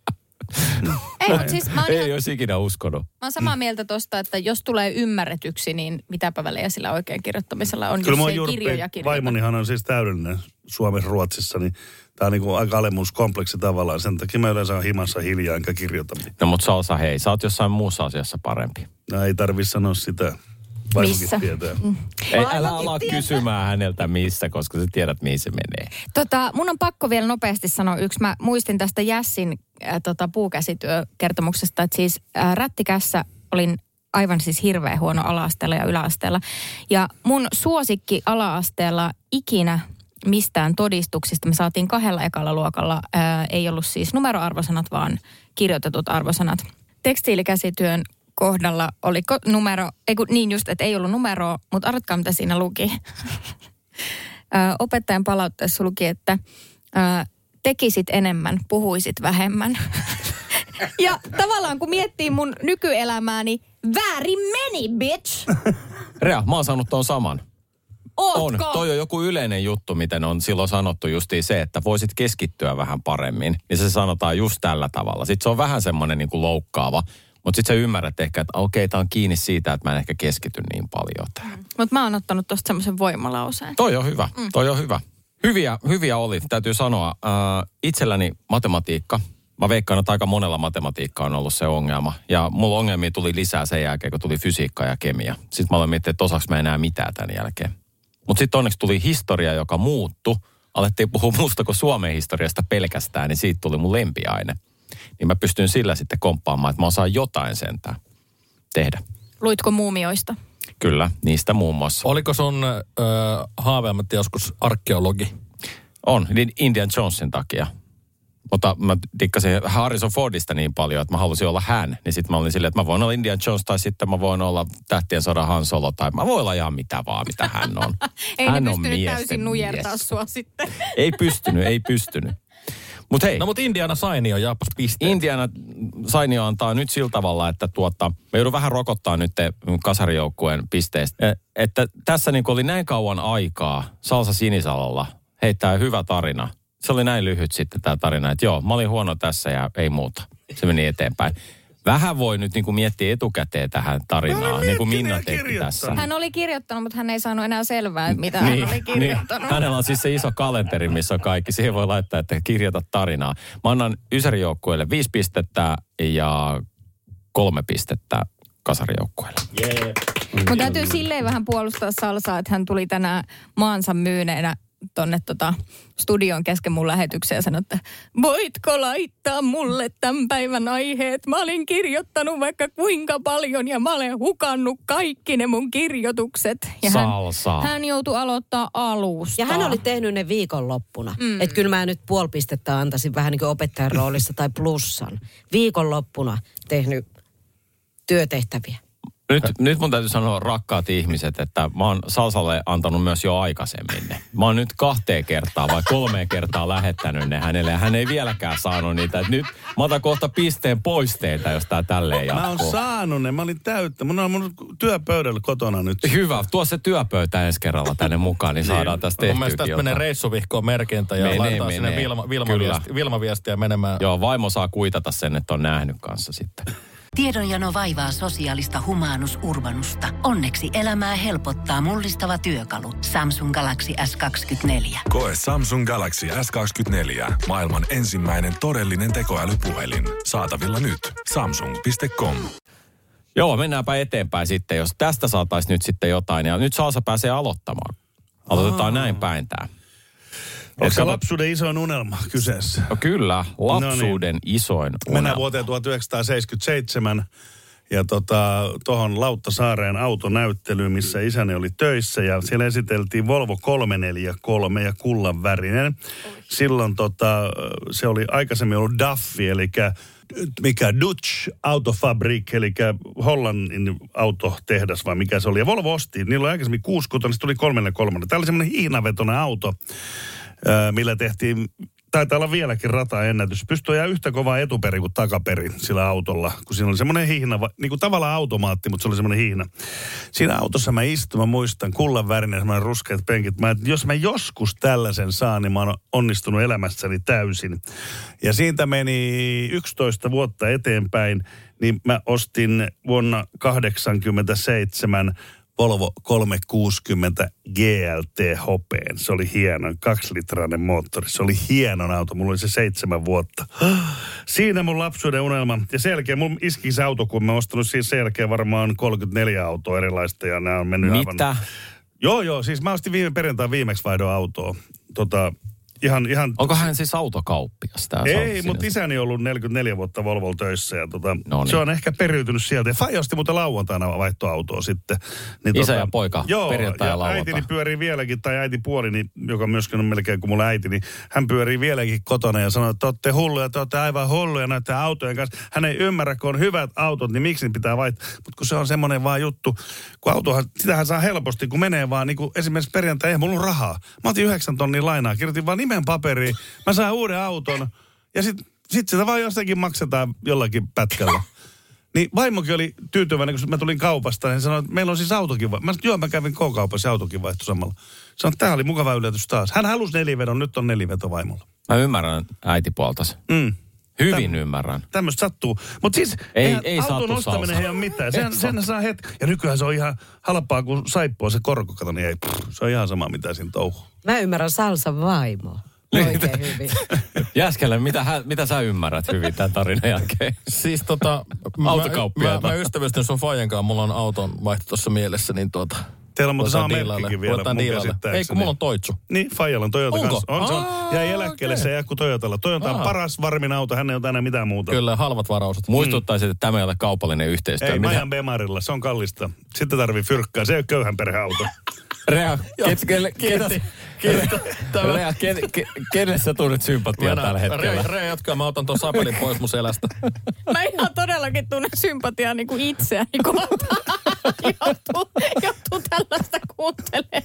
Ei, mutta siis mä oon, ihan, Ei olisi ikinä uskonut. mä oon samaa mieltä tosta, että jos tulee ymmärretyksi, niin mitäpä välejä sillä oikein kirjoittamisella on, Kyllä jos ei jurppii, kirjoja kirjoita. vaimonihan on siis täydellinen Suomessa Ruotsissa, niin tämä on niin kuin aika alemuuskompleksi tavallaan. Sen takia mä yleensä on himassa hiljaa enkä kirjoita mitään. No mutta Salsa, hei, sä oot jossain muussa asiassa parempi. No, ei tarvi sanoa sitä. Vaimokin Missä? tietää. Ei, älä ala tietää. kysymään häneltä missä, koska sä tiedät, mihin se menee. Tota, mun on pakko vielä nopeasti sanoa yksi. Mä muistin tästä Jässin äh, tota, puukäsityökertomuksesta, että siis äh, rättikässä olin aivan siis hirveän huono ala-asteella ja yläasteella. Ja mun suosikki ala-asteella ikinä mistään todistuksista. Me saatiin kahdella ekalla luokalla, ää, ei ollut siis numeroarvosanat, vaan kirjoitetut arvosanat. Tekstiilikäsityön kohdalla oli ko- numero, ei kun, niin just, että ei ollut numeroa, mutta arvatkaa mitä siinä luki. [LAUGHS] Opettajan palautteessa luki, että ää, tekisit enemmän, puhuisit vähemmän. [LAUGHS] ja tavallaan kun miettii mun nykyelämää, niin väärin meni, bitch! [LAUGHS] Rea, mä oon saanut ton saman. On. Ootko? Toi on joku yleinen juttu, miten on silloin sanottu justiin se, että voisit keskittyä vähän paremmin. Niin se sanotaan just tällä tavalla. Sitten se on vähän semmoinen niin kuin loukkaava. Mutta sitten sä ymmärrät ehkä, että okei, tämä on kiinni siitä, että mä en ehkä keskity niin paljon tähän. Mutta mä oon ottanut tosta semmoisen voimalauseen. Toi on hyvä, Mm. toi on hyvä. Hyviä, hyviä oli, täytyy sanoa. Äh, itselläni matematiikka. Mä veikkaan, että aika monella matematiikka on ollut se ongelma. Ja mulla ongelmia tuli lisää sen jälkeen, kun tuli fysiikka ja kemia. Sitten mä aloin miettiä, että osaaks mä enää mitään tämän jälkeen. Mutta sitten onneksi tuli historia, joka muuttu alettiin puhua [LAUGHS] muusta kuin Suomen historiasta pelkästään, niin siitä tuli mun lempiaine. Niin mä pystyn sillä sitten komppaamaan, että mä osaan jotain sentään tehdä. Luitko muumioista? Kyllä, niistä muun muassa. Oliko sun äh, haaveammatti joskus arkeologi? On, niin Indian Jonesin takia. Mutta mä dikkasin Harrison Fordista niin paljon, että mä halusin olla hän. Niin sitten mä olin silleen, että mä voin olla Indian Jones tai sitten mä voin olla Tähtien sodan Han Solo tai mä voin olla ihan mitä vaan, mitä hän on. [LAUGHS] Ei hän ne on pystynyt täysin nujertaa mies. sua sitten. Ei pystynyt, ei pystynyt. Mutta hei, No mutta Indiana Sainio jaapas pisteet. Indiana Sainio antaa nyt sillä tavalla, että tuota, mä joudun vähän rokottaa nyt kasarijoukkueen pisteistä. E- Että tässä niin oli näin kauan aikaa Salsa Sinisalalla heittää hyvä tarina. Se oli näin lyhyt sitten tämä tarina, että joo, mä olin huono tässä ja ei muuta. Se meni eteenpäin. Vähän voi nyt niin kuin miettiä etukäteen tähän tarinaan, niin kuin Minna teki tässä. Hän oli kirjoittanut, mutta hän ei saanut enää selvää, mitä hän oli kirjoittanut. Niin. Hänellä on siis se iso kalenteri, missä on kaikki. Siihen voi laittaa, että kirjoita tarinaa. Mä annan Ysärijoukkueelle viisi pistettä ja kolme pistettä kasarijoukkueelle. Mutta täytyy silleen vähän puolustaa Salsaa, että hän tuli tänään maansa myyneenä tonne tota studion kesken mun lähetykseen ja sanoi, että voitko laittaa mulle tämän päivän aiheet? Mä olin kirjoittanut vaikka kuinka paljon ja mä olen hukannut kaikki ne mun kirjoitukset. Ja Salsa. Hän, hän joutui aloittaa alusta. Ja hän oli tehnyt ne viikonloppuna. Mm. Että kyllä mä nyt puoli pistettä antaisin vähän niin kuin opettajan roolissa tai plussan. Viikonloppuna tehnyt työtehtäviä. Nyt, nyt mun täytyy sanoa, rakkaat ihmiset, että mä oon Salsalle antanut myös jo aikaisemmin ne. Mä oon nyt kahteen kertaa vai kolmeen kertaa lähettänyt ne hänelle ja hän ei vieläkään saanut niitä. Et nyt mä otan kohta pisteen pois teiltä, jos tää tälleen Mä oon jatkuu. saanut ne, mä olin täyttä. Mun on mun työpöydällä kotona nyt. Hyvä, tuo se työpöytä ensi kerralla tänne mukaan, niin saadaan tästä Mun mielestä tehtyäkin tästä menee reissuvihkoon merkintä ja Menee, laitetaan sinne menee. Vilma, Vilma, Kyllä. viesti, Vilma viestiä menemään. Joo, vaimo saa kuitata sen, että on nähnyt kanssa sitten. [LAUGHS] Tiedonjano vaivaa sosiaalista humanus urbanusta. Onneksi elämää helpottaa mullistava työkalu. Samsung Galaxy S24. Koe Samsung Galaxy S24. Maailman ensimmäinen todellinen tekoälypuhelin. Saatavilla nyt. Samsung.com. Joo, mennäänpä eteenpäin sitten, jos tästä saataisiin nyt sitten jotain. Ja nyt Salsa pääsee aloittamaan. Aloitetaan näin päin tää. Onko se lapsuuden isoin unelma kyseessä? No kyllä, lapsuuden isoin Mennään unelma. vuoteen 1977 ja tota, tuohon Lauttasaareen autonäyttelyyn, missä isäni oli töissä ja siellä esiteltiin Volvo 343 ja kullan värinen. Silloin tota, se oli aikaisemmin ollut Daffi, eli mikä Dutch Autofabrik, eli Hollannin autotehdas vai mikä se oli. Ja Volvo osti, niillä oli aikaisemmin 60, niin se tuli 33. Tämä oli semmoinen hiinavetoinen auto, millä tehtiin taitaa olla vieläkin rataennätys. Pystyy ajaa yhtä kovaa etuperi kuin takaperi sillä autolla, kun siinä oli semmoinen hihna, niin kuin tavallaan automaatti, mutta se oli semmoinen hihna. Siinä autossa mä istun, mä muistan, kullan värinen, semmoinen ruskeat penkit. Mä, että jos mä joskus tällaisen saan, niin mä oon onnistunut elämässäni täysin. Ja siitä meni 11 vuotta eteenpäin, niin mä ostin vuonna 87 Volvo 360 GLT hopeen. Se oli hieno, kaksilitrainen moottori. Se oli hieno auto. Mulla oli se seitsemän vuotta. Siinä mun lapsuuden unelma. Ja sen jälkeen mun iski se auto, kun mä ostanut siis sen jälkeen varmaan 34 autoa erilaista ja nämä on mennyt aivan... Mitä? Joo, joo. Siis mä ostin viime perjantai viimeksi vaihdoin autoa. Tota, ihan, ihan... Onko hän siis autokauppias tää Ei, mutta isäni on ollut 44 vuotta Volvolla töissä ja tota, No niin. se on ehkä periytynyt sieltä. Ja osti muuten lauantaina vaihtoautoa sitten. Niin Isä ja poika, joo, perjantai ja lauantai. äitini pyörii vieläkin, tai äiti puolini, joka myöskin on melkein kuin mulla äiti, niin hän pyörii vieläkin kotona ja sanoo, että te olette hulluja, te olette aivan hulluja näiden autojen kanssa. Hän ei ymmärrä, kun on hyvät autot, niin miksi ne pitää vaihtaa. Mutta kun se on semmoinen vaan juttu, kun autohan, sitähän saa helposti, kun menee vaan, niin kuin esimerkiksi perjantai, ei mulla rahaa. Mä otin yhdeksän tonnia lainaa, kirjoitin vaan nimen paperiin, mä saan uuden auton, ja sitten sit sitä vaan jostakin maksetaan jollakin pätkällä. Niin vaimokin oli tyytyväinen, kun mä tulin kaupasta, niin sanoi, että meillä on siis autokin vaihto. Mä sanoin, joo, mä kävin K-kaupassa ja autokin vaihto samalla. Sanoin, että tämä oli mukava yllätys taas. Hän halusi nelivedon, nyt on neliveto vaimolla. Mä ymmärrän äitipuoltas. Mm. Hyvin ymmärrän. Tämmöistä sattuu. Mutta siis Ei- ei auton ostaminen ei ole mitään. Sen, sen saa hetki. Ja nykyään se on ihan halpaa kuin saippua se korko, kato, niin ei, pff, se on ihan sama mitä siinä touhuu. Mä ymmärrän Salsan vaimoa. Oikein hyvin. [LAUGHS] Jäskelle, mitä, mitä sä ymmärrät hyvin tämän tarinan jälkeen? Siis tota, mä, Autokauppiaita. mä, mä ystävystyn sun Fajan kanssa, mulla on auton vaihto tuossa mielessä, niin tuota, Teillä on muuten sama merkkikin vielä Ruvetaan mun käsittääkseni. Ei, kun mulla on Toitsu. Niin, Fajalla on Toyota Onko? kanssa. On, se on. Jäi eläkkeelle okei. se jäi kuin Toyotalla. Toyota on paras varmin auto, hän ei ole enää mitään muuta. Kyllä, halvat varaukset. Muistuttaisin, että tämä ei ole kaupallinen yhteistyö. Ei, mä Minä- ajan Bemarilla, se on kallista. Sitten tarvii fyrkkaa, se ei ole köyhän perheauto. [LAUGHS] Rea, ket, kelle, ketä, Tämä- Rea, ke, ke, kelle sä tunnet sympatiaa tällä hetkellä? Rea, Rea jatkaa, mä otan tuon sapelin pois mun selästä. Mä ihan todellakin tunnen sympatiaa niin kuin itseäni kohtaan. joutuu, [LAUGHS] joutuu tällaista kuuntelemaan.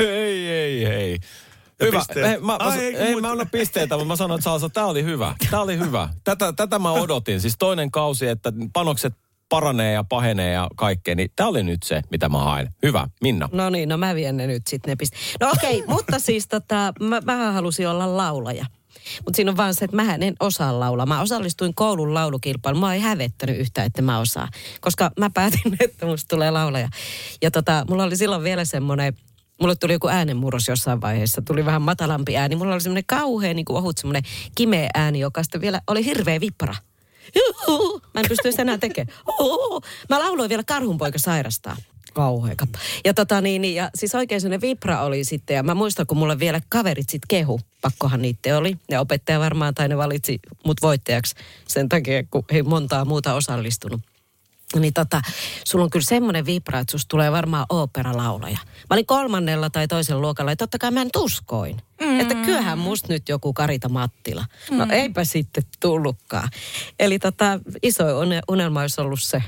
ei, ei, ei. Ja Hyvä. pisteet? Ei, mä, mä, Ai, ei, ei, kun mä annan pisteitä, mutta mä sanoin, että Salsa, tää oli hyvä. Tää oli hyvä. Tätä, tätä mä odotin. Siis toinen kausi, että panokset paranee ja pahenee ja kaikkea, niin tää oli nyt se, mitä mä haen. Hyvä, Minna. No niin, no mä vien ne nyt sitten ne piste. No okei, okay, [LAUGHS] mutta siis tota, mä, mähän halusin olla laulaja. Mutta siinä on vaan se, että mähän en osaa laulaa. Mä osallistuin koulun laulukilpailuun. Mä ei hävettänyt yhtään, että mä osaan. Koska mä päätin, [LAUGHS] että musta tulee laulaja. Ja tota, mulla oli silloin vielä semmoinen, mulle tuli joku äänenmurros jossain vaiheessa. Tuli vähän matalampi ääni. Mulla oli semmoinen kauhean niin kuin ohut semmoinen kimeä ääni, joka sitten vielä oli hirveä vippara. Juhu. Mä en pysty sitä enää tekemään. Mä lauloin vielä Karhunpoika sairastaa. Kauhea. Ja tota niin, niin, ja siis oikein sellainen vipra oli sitten, ja mä muistan, kun mulle vielä kaverit sit kehu, pakkohan niitä oli. Ja opettaja varmaan, tai ne valitsi mut voittajaksi sen takia, kun ei montaa muuta osallistunut. Niin tota, sulla on kyllä semmoinen vipra, että susta tulee varmaan ooperalaulaja. Mä olin kolmannella tai toisella luokalla, ja totta kai mä en tuskoin. Mm. Että kyllähän musta nyt joku Karita Mattila. No eipä sitten tullutkaan. Eli tota, iso une- unelma olisi ollut se.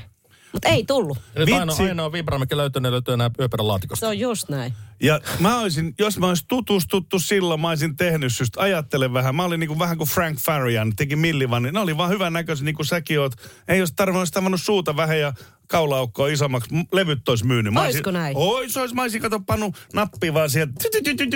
Mutta ei tullut. Vitsi. ainoa vibra, mikä löytyy, ne löytyy enää yöperän laatikosta. Se on just näin. Ja mä olisin, jos mä olisin tutustuttu silloin, mä olisin tehnyt just, ajattele vähän. Mä olin niinku vähän kuin Frank Farian, teki Millivan, niin ne oli vaan hyvän näköisiä, niin kuin säkin oot. Ei olisi tarvinnut, olisi tavannut suuta vähän ja kaulaukkoa isommaksi. Levyt olisi myynyt. Mä Oisko näin? Ois, ois. Mä olisin kato pannut nappi vaan sieltä,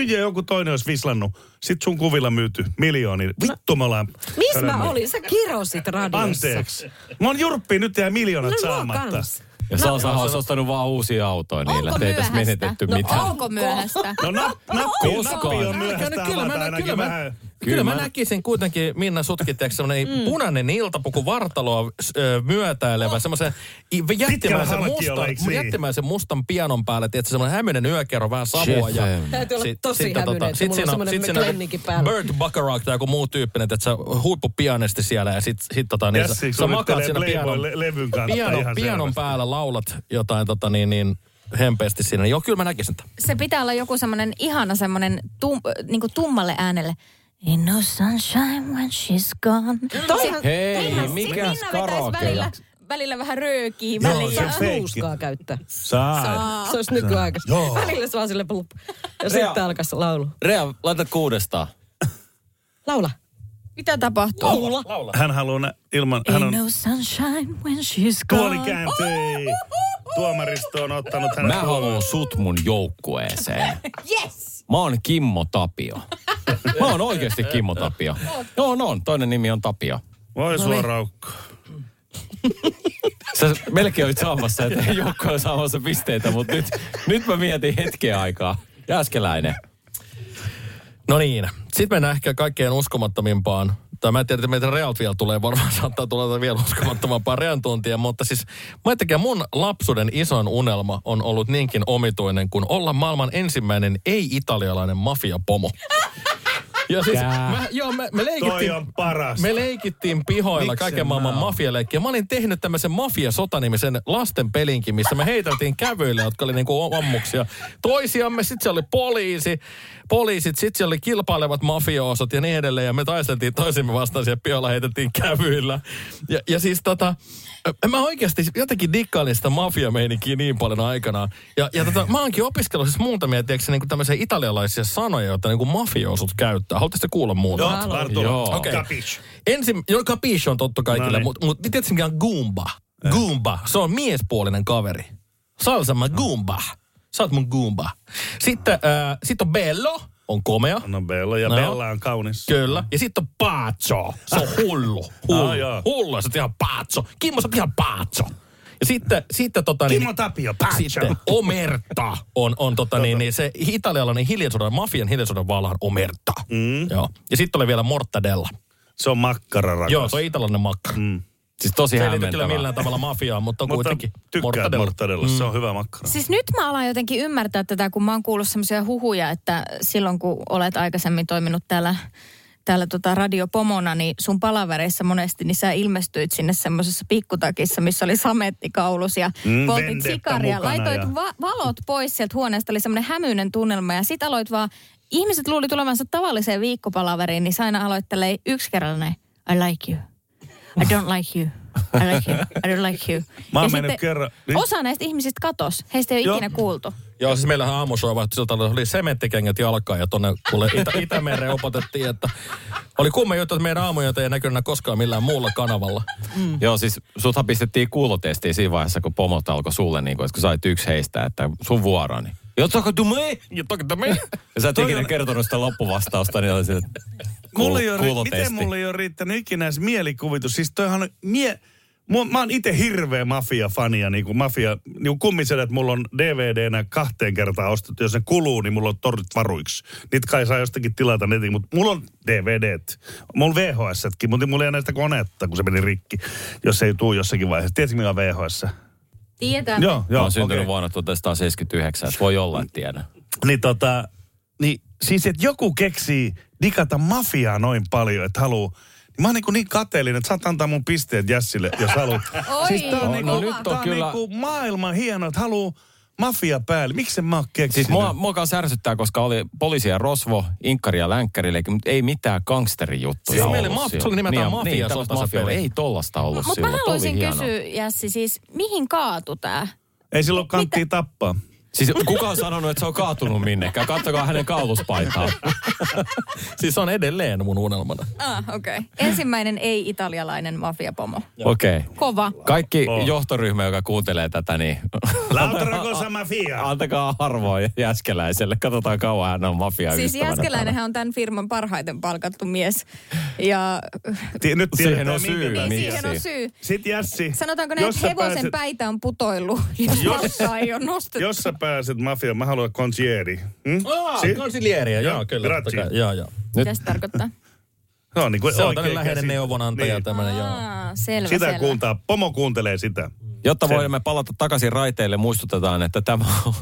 ja joku toinen olisi vislannut. Sitten sun kuvilla myyty miljooni. Vittu me ollaan. Missä mä olin? Sä kirosit radiossa. Anteeksi. Mä oon jurppi, nyt jää miljoonat No, saamatta. kans. Ja Salsa olisi ostanut vaan uusia autoja niillä, Onko että ei tässä myöhäistä? menetetty No, mitään. onko myöhästä? No nap, nappi, nappi on myöhäistä kyllä mä, kyllä, mä, vähän. kyllä mä mä- näkisin kuitenkin, Minna sutkin, tiedätkö, semmoinen mm. punainen iltapuku vartaloa ö, myötäilevä, semmoisen i- jättimäisen, niin? jättimäisen mustan pianon päälle, tiedätkö, semmoinen hämyinen yökerro, vähän savua. Ja. Täytyy olla sit- tosi sitten hämyinen, että sit mulla on siinä sit siinä päällä. Bert Bacharach tai joku muu tyyppinen, että sä huippupianisti siellä ja sit, sit tota, niin, sä, Jässi sä makaat siinä pianon, Playboy-levyn kanssa pianon, ihan pianon päällä, laulat jotain tota, niin, niin, hempeästi siinä. Joo, kyllä mä näkisin tämän. Se pitää olla joku semmoinen ihana semmoinen tum, niin tummalle äänelle. Ain't no sunshine when she's gone. Toihan, Hei, Minna vetäisi karaoke? välillä, välillä vähän röökiä Joo, väliin. se nuuskaa käyttää? Saa. Se olisi nykyaikaista. Joo. Välillä se vaan sille plup. Ja Rea. sitten alkaisi laulu. Rea, laita kuudestaan. Laula. Mitä tapahtuu? Laula. Hän haluaa ilman, hän on Ain't no sunshine when she's gone. tuoli kääntyi. Tuomaristo on ottanut hänet. Mä haluan sut mun joukkueeseen. [LAUGHS] Yes! Mä oon Kimmo Tapio. Mä oon oikeasti Kimmo Tapio. No, no, toinen nimi on Tapio. Voi sua raukko. Sä melkein olit saamassa, että ei joukkue saamassa pisteitä, mutta nyt, nyt mä mietin hetken aikaa. Jääskeläinen. No niin. Sitten mennään ehkä kaikkein uskomattomimpaan. Tai mä en tiedä, että meitä Realt vielä tulee, varmaan saattaa tulla vielä uskomattomampaa Rean tuntia, mutta siis mä ajattelin, mun lapsuuden isoin unelma on ollut niinkin omituinen kuin olla maailman ensimmäinen ei-italialainen mafiapomo. Ja siis, mä, joo, me, me Toi leikittiin, on paras. me leikittiin pihoilla Miksen kaiken maailman mafialeikkiä. Mä olin tehnyt tämmöisen mafia-sotanimisen lasten pelinkin, missä me heiteltiin kävyillä, jotka oli niinku ammuksia toisiamme. Sitten siellä oli poliisi, poliisit, sitten siellä oli kilpailevat mafioosot ja niin edelleen. Ja me taisteltiin toisimme vastaan siellä pihoilla, heitettiin kävyillä. Ja, ja siis tota, mä oikeasti jotenkin dikkailin sitä mafiameininkiä niin paljon aikanaan. Ja, ja tota, mä oonkin opiskellut siis muutamia, tiedätkö, niin tämmöisiä italialaisia sanoja, joita niin mafiosut käyttää. Haluaisitte kuulla muuta? Joo. Joo. Okei. Capisci. Ensin, joo, capisce on totta kaikille, No niin. mutta mut, tiedätkö mikä on Goomba? Goomba, se on miespuolinen kaveri. Salsa mä Goomba. Sä oot mun Goomba. Sitten, äh, sit on Bello, on komea. No Bella ja No. Bella on kaunis. Kyllä. Ja sitten on Pazzo. Se on hullu. [LAUGHS] Hullu. Ah, hullu. Sä oot ihan Pazzo. Kimmo, sä oot ihan Pazzo. Ja sitten, sitten tota niin... Kimmo Tapio, Paccio. Sitten Omerta on, on tota niin, niin se italialainen hiljaisuuden, mafian hiljaisuuden valaan Omerta. Mm. Joo. Ja sitten oli vielä Mortadella. Se on makkara rakas. Joo, se on italialainen makka. Mm. Siis tosi Se ei liity kyllä millään tavalla mafiaan, mutta Mutta kuitenkin. tykkään mortadella. mortadella. Se on hyvä makkara. Siis nyt mä alan jotenkin ymmärtää tätä, kun mä oon kuullut semmoisia huhuja, että silloin kun olet aikaisemmin toiminut täällä täällä tota radiopomona, niin sun palavereissa monesti, niin sä ilmestyit sinne semmoisessa pikkutakissa, missä oli samettikaulus ja Mm, poltit sikaria. Laitoit ja- va- valot pois sieltä huoneesta, oli semmoinen hämyinen tunnelma ja sit aloit vaan, ihmiset luuli tulevansa tavalliseen viikkopalaveriin, niin sä aina aloittelee yksi kerralla näin, I like you. I don't like you. I like you. I don't like you. Mä oon Ja mennyt kerran- niin- Osa näistä ihmisistä katos. Heistä ei ole Joo. ikinä kuultu. Joo, siis meillähän siltä, että oli sementtikengät jalkaan ja tonne kuule Itä- Itämereen opetettiin, että oli kumma juttu, että meidän aamuja ei näkynyt koskaan millään muulla kanavalla. Joo, siis suthan pistettiin kuulotestiin siinä vaiheessa, kun pomot alkoi sulle, niin kun, että kun sä olit yksi heistä, että sun vuoro, niin Jotsako tu me? Jotakin tämä Ja sä et ikinä kertonut sitä loppuvastausta, niin oli se, että Mulla kuul- ei ole, kuulotesti. miten mulla ei ole riittänyt ikinä edes mielikuvitus? Siis toihan on mie... Mua, mä oon itse hirveä mafia-fania, niin kuin mafia, niin kuin kummiselet mulla on DVDnä kahteen kertaan ostettu. Jos ne kuluu, niin mulla on torrit varuiksi. Niitä kai saa jostakin tilata netin, mutta mulla on DVDt. Mulla on VHS-kin, mutta mulla ei ole näistä konetta, kun se meni rikki, jos ei tuu jossakin vaiheessa. Tiedätkö, mikä on VHS? Tietää. Joo, Joo, joo. on syntynyt okei. vuonna 1979, että voi olla, että tiedän. Niin tota, niin siis että joku keksii digata mafiaa noin paljon, että haluu. Niin mä oon niinku niin kateellinen, että saat antaa mun pisteet Jässille, jos haluat. [LAUGHS] Oi, siis tää on, no, niinku, no nyt on kyllä- niinku maailman hieno, että haluu mafia päälle. Miksi en mä oon keksinyt? Siis mua, mua kanssa ärsyttää, koska oli poliisi ja rosvo, inkkari ja länkkäri, mutta ei mitään gangsterijuttuja Siis maf- silloin. se oli nimeltään Niin, mafia, Niin, se tällaista mafia. Ei tollasta ollut Mutta mä silloin. Toi oli haluaisin kysyä, Jässi, siis mihin kaatu tää? Ei silloin kanttia tappaa. Siis kuka on sanonut, että se on kaatunut minnekään? Kattokaa hänen kauluspaitaa. [LAUGHS] Siis on edelleen mun unelmana. Ah, okei. Okay. Ensimmäinen ei-italialainen mafiapomo. Okei. Okay. Kova. Kaikki Oh. johtoryhmä, joka kuuntelee tätä, niin Lautarakosa mafia. [LAUGHS] antakaa arvoa Jäskeläiselle. Katsotaan kauan hän on mafia Siis Jäskeläinenhän on tämän firman parhaiten palkattu mies. Ja Ti- nyt Siihen on syy. niin, Niin, siihen on syy. Sit Jässi, Sanotaanko näin, jos että hevosen pääset- päitä on putoillut, jos Jos- ei ole nostettu. jos sä pääset mafiaan, mä haluan concierge. Hmm? Si- Konsilieriä, joo, kyllä. Joo, joo. Mitä se tarkoittaa? No, niin kuin Se on oikein tämmöinen läheinen neuvonantaja Niin. tämmöinen, joo. Selvä, Sitä selvä. kuuntaa, pomo kuuntelee sitä. Jotta voimme palata takaisin raiteille, muistutetaan, että tämä on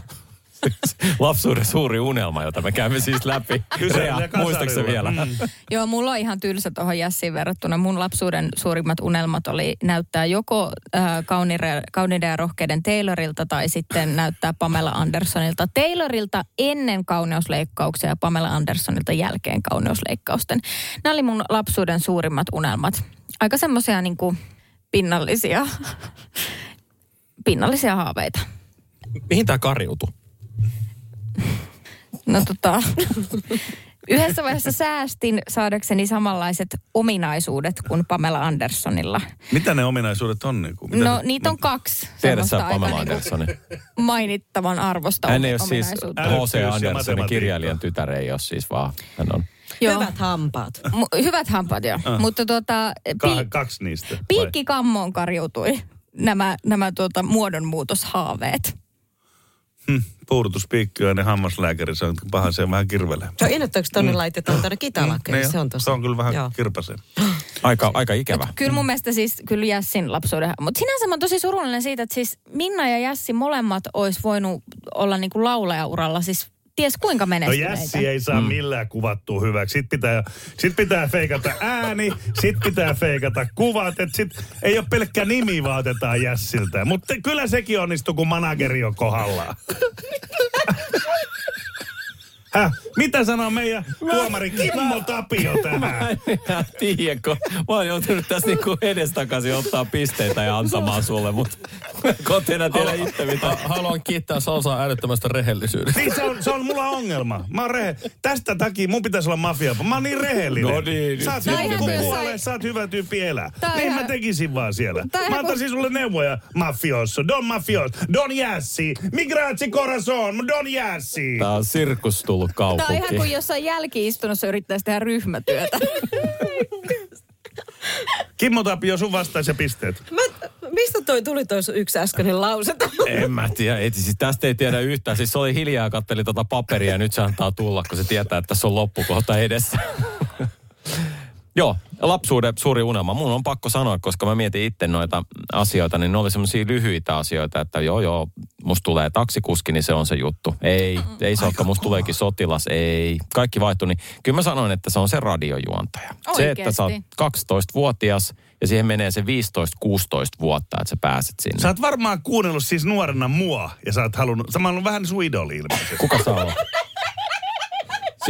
[LAUGHS] lapsuuden suuri unelma, jota me käymme siis läpi. [LAUGHS] Rea, muistaakseni vielä? Mm. [LAUGHS] Joo, mulla on ihan tylsä tuohon Jassiin verrattuna. Mun lapsuuden suurimmat unelmat oli näyttää joko äh, kaunire, kauniiden ja rohkeiden Taylorilta tai sitten näyttää Pamela Andersonilta. Taylorilta ennen kauneusleikkauksia ja Pamela Andersonilta jälkeen kauneusleikkausten. Nämä oli mun lapsuuden suurimmat unelmat. Aika semmoisia niin kuin pinnallisia, pinnallisia haaveita. Mihin tää kariutui? No tota, yhdessä vaiheessa säästin saadakseni samanlaiset ominaisuudet kuin Pamela Andersonilla. Mitä ne ominaisuudet on? Niin kuin, mitä No ne- niitä on kaksi Tiedät sä Pamela niinku Anderssonin? mainittavan arvosta Hän ei ole siis H.C. Anderssonin kirjailijan tytär, ei ole siis vaan. Hän on Joo. Hyvät hampaat. Mu- hyvät hampaat, joo. Ah. Mutta tuota, Ka- pi- kaksi niistä. piikki kammoon karjutui nämä, nämä tuota, muodonmuutoshaaveet. Hm, puudutuspiikki ja ne hammaslääkäri, se on paha, se vähän kirvelee. Se on innoittaako tonne laitetaan tuonne kitalakkeen. Niin, se on tosi. se on kyllä vähän Joo. kirpasee. aika, aika ikävä. Kyllä mun mielestä siis kyllä Jässin lapsuuden. Mutta sinänsä mä oon tosi surullinen siitä, että siis Minna ja Jässi molemmat olisi voinut olla niinku laulajauralla siis ties kuinka No menestyneitä. Jässi ei saa millään kuvattua hyväksi. Sitten pitää, sit pitää feikata ääni, sit pitää feikata kuvat. Et sit ei ole pelkkä nimi vaan otetaan Jässiltä. Mutta kyllä sekin onnistuu, kun manageri on kohdallaan. [LAUGHS] Häh? Mitä sanoo meidän tuomari Kimmo Tapio tähän? Mä en enää tiedä, kun mä oon joutunut tässä niinku edestakaisin ottaa pisteitä ja antamaan sulle, mutta enää tiedä itse mitä. Ha- Haluan kiittää Salsaa älyttömästä rehellisyydestä. Niin se on, se on mulla ongelma. Mä oon rehe... Tästä takia mun pitäisi olla mafia. Mä oon niin rehellinen. No niin, Sä oot kun mennään. puolee, sä oot hyvä tyyppi elää. Niin ihan- mä tekisin vaan siellä. Tää Mä antaisin sulle neuvoja. Mafioso, don mafioso, don jässi, migraatsi corazon, don jässi. Tää on sirkus tullut Tämä on ihan kaupunkiin. kuin jossain jälkiistunnossa yrittäisi tehdä ryhmätyötä. [LAUGHS] Kimmo Tapio, sun vastaisi pisteet. Mä, mistä toi tuli toi sun yksi äskeinen lause? En mä tiedä. Ei, siis tästä ei tiedä yhtään. Siis se oli hiljaa ja katteli tota paperia ja nyt se antaa tulla, kun se tietää, että tässä on loppukohta edessä. Joo, lapsuuden suuri unelma. Mun on pakko sanoa, koska mä mietin itse noita asioita, niin ne oli semmoisia lyhyitä asioita, että joo joo, musta tulee taksikuski, niin se on se juttu. Ei, ei se olekaan, musta tuleekin sotilas, ei. Kaikki vaihtui, niin kyllä mä sanoin, että se on se radiojuontaja. Se, että sä oot Oikeesti? 12-vuotias ja siihen menee se 15-16 vuotta, että sä pääset sinne. Sä oot varmaan kuunnellut siis nuorena mua ja sä oot halunnut, sä oot ollut vähän sun idoli ilmeisesti. Kuka sä oot? [LAUGHS]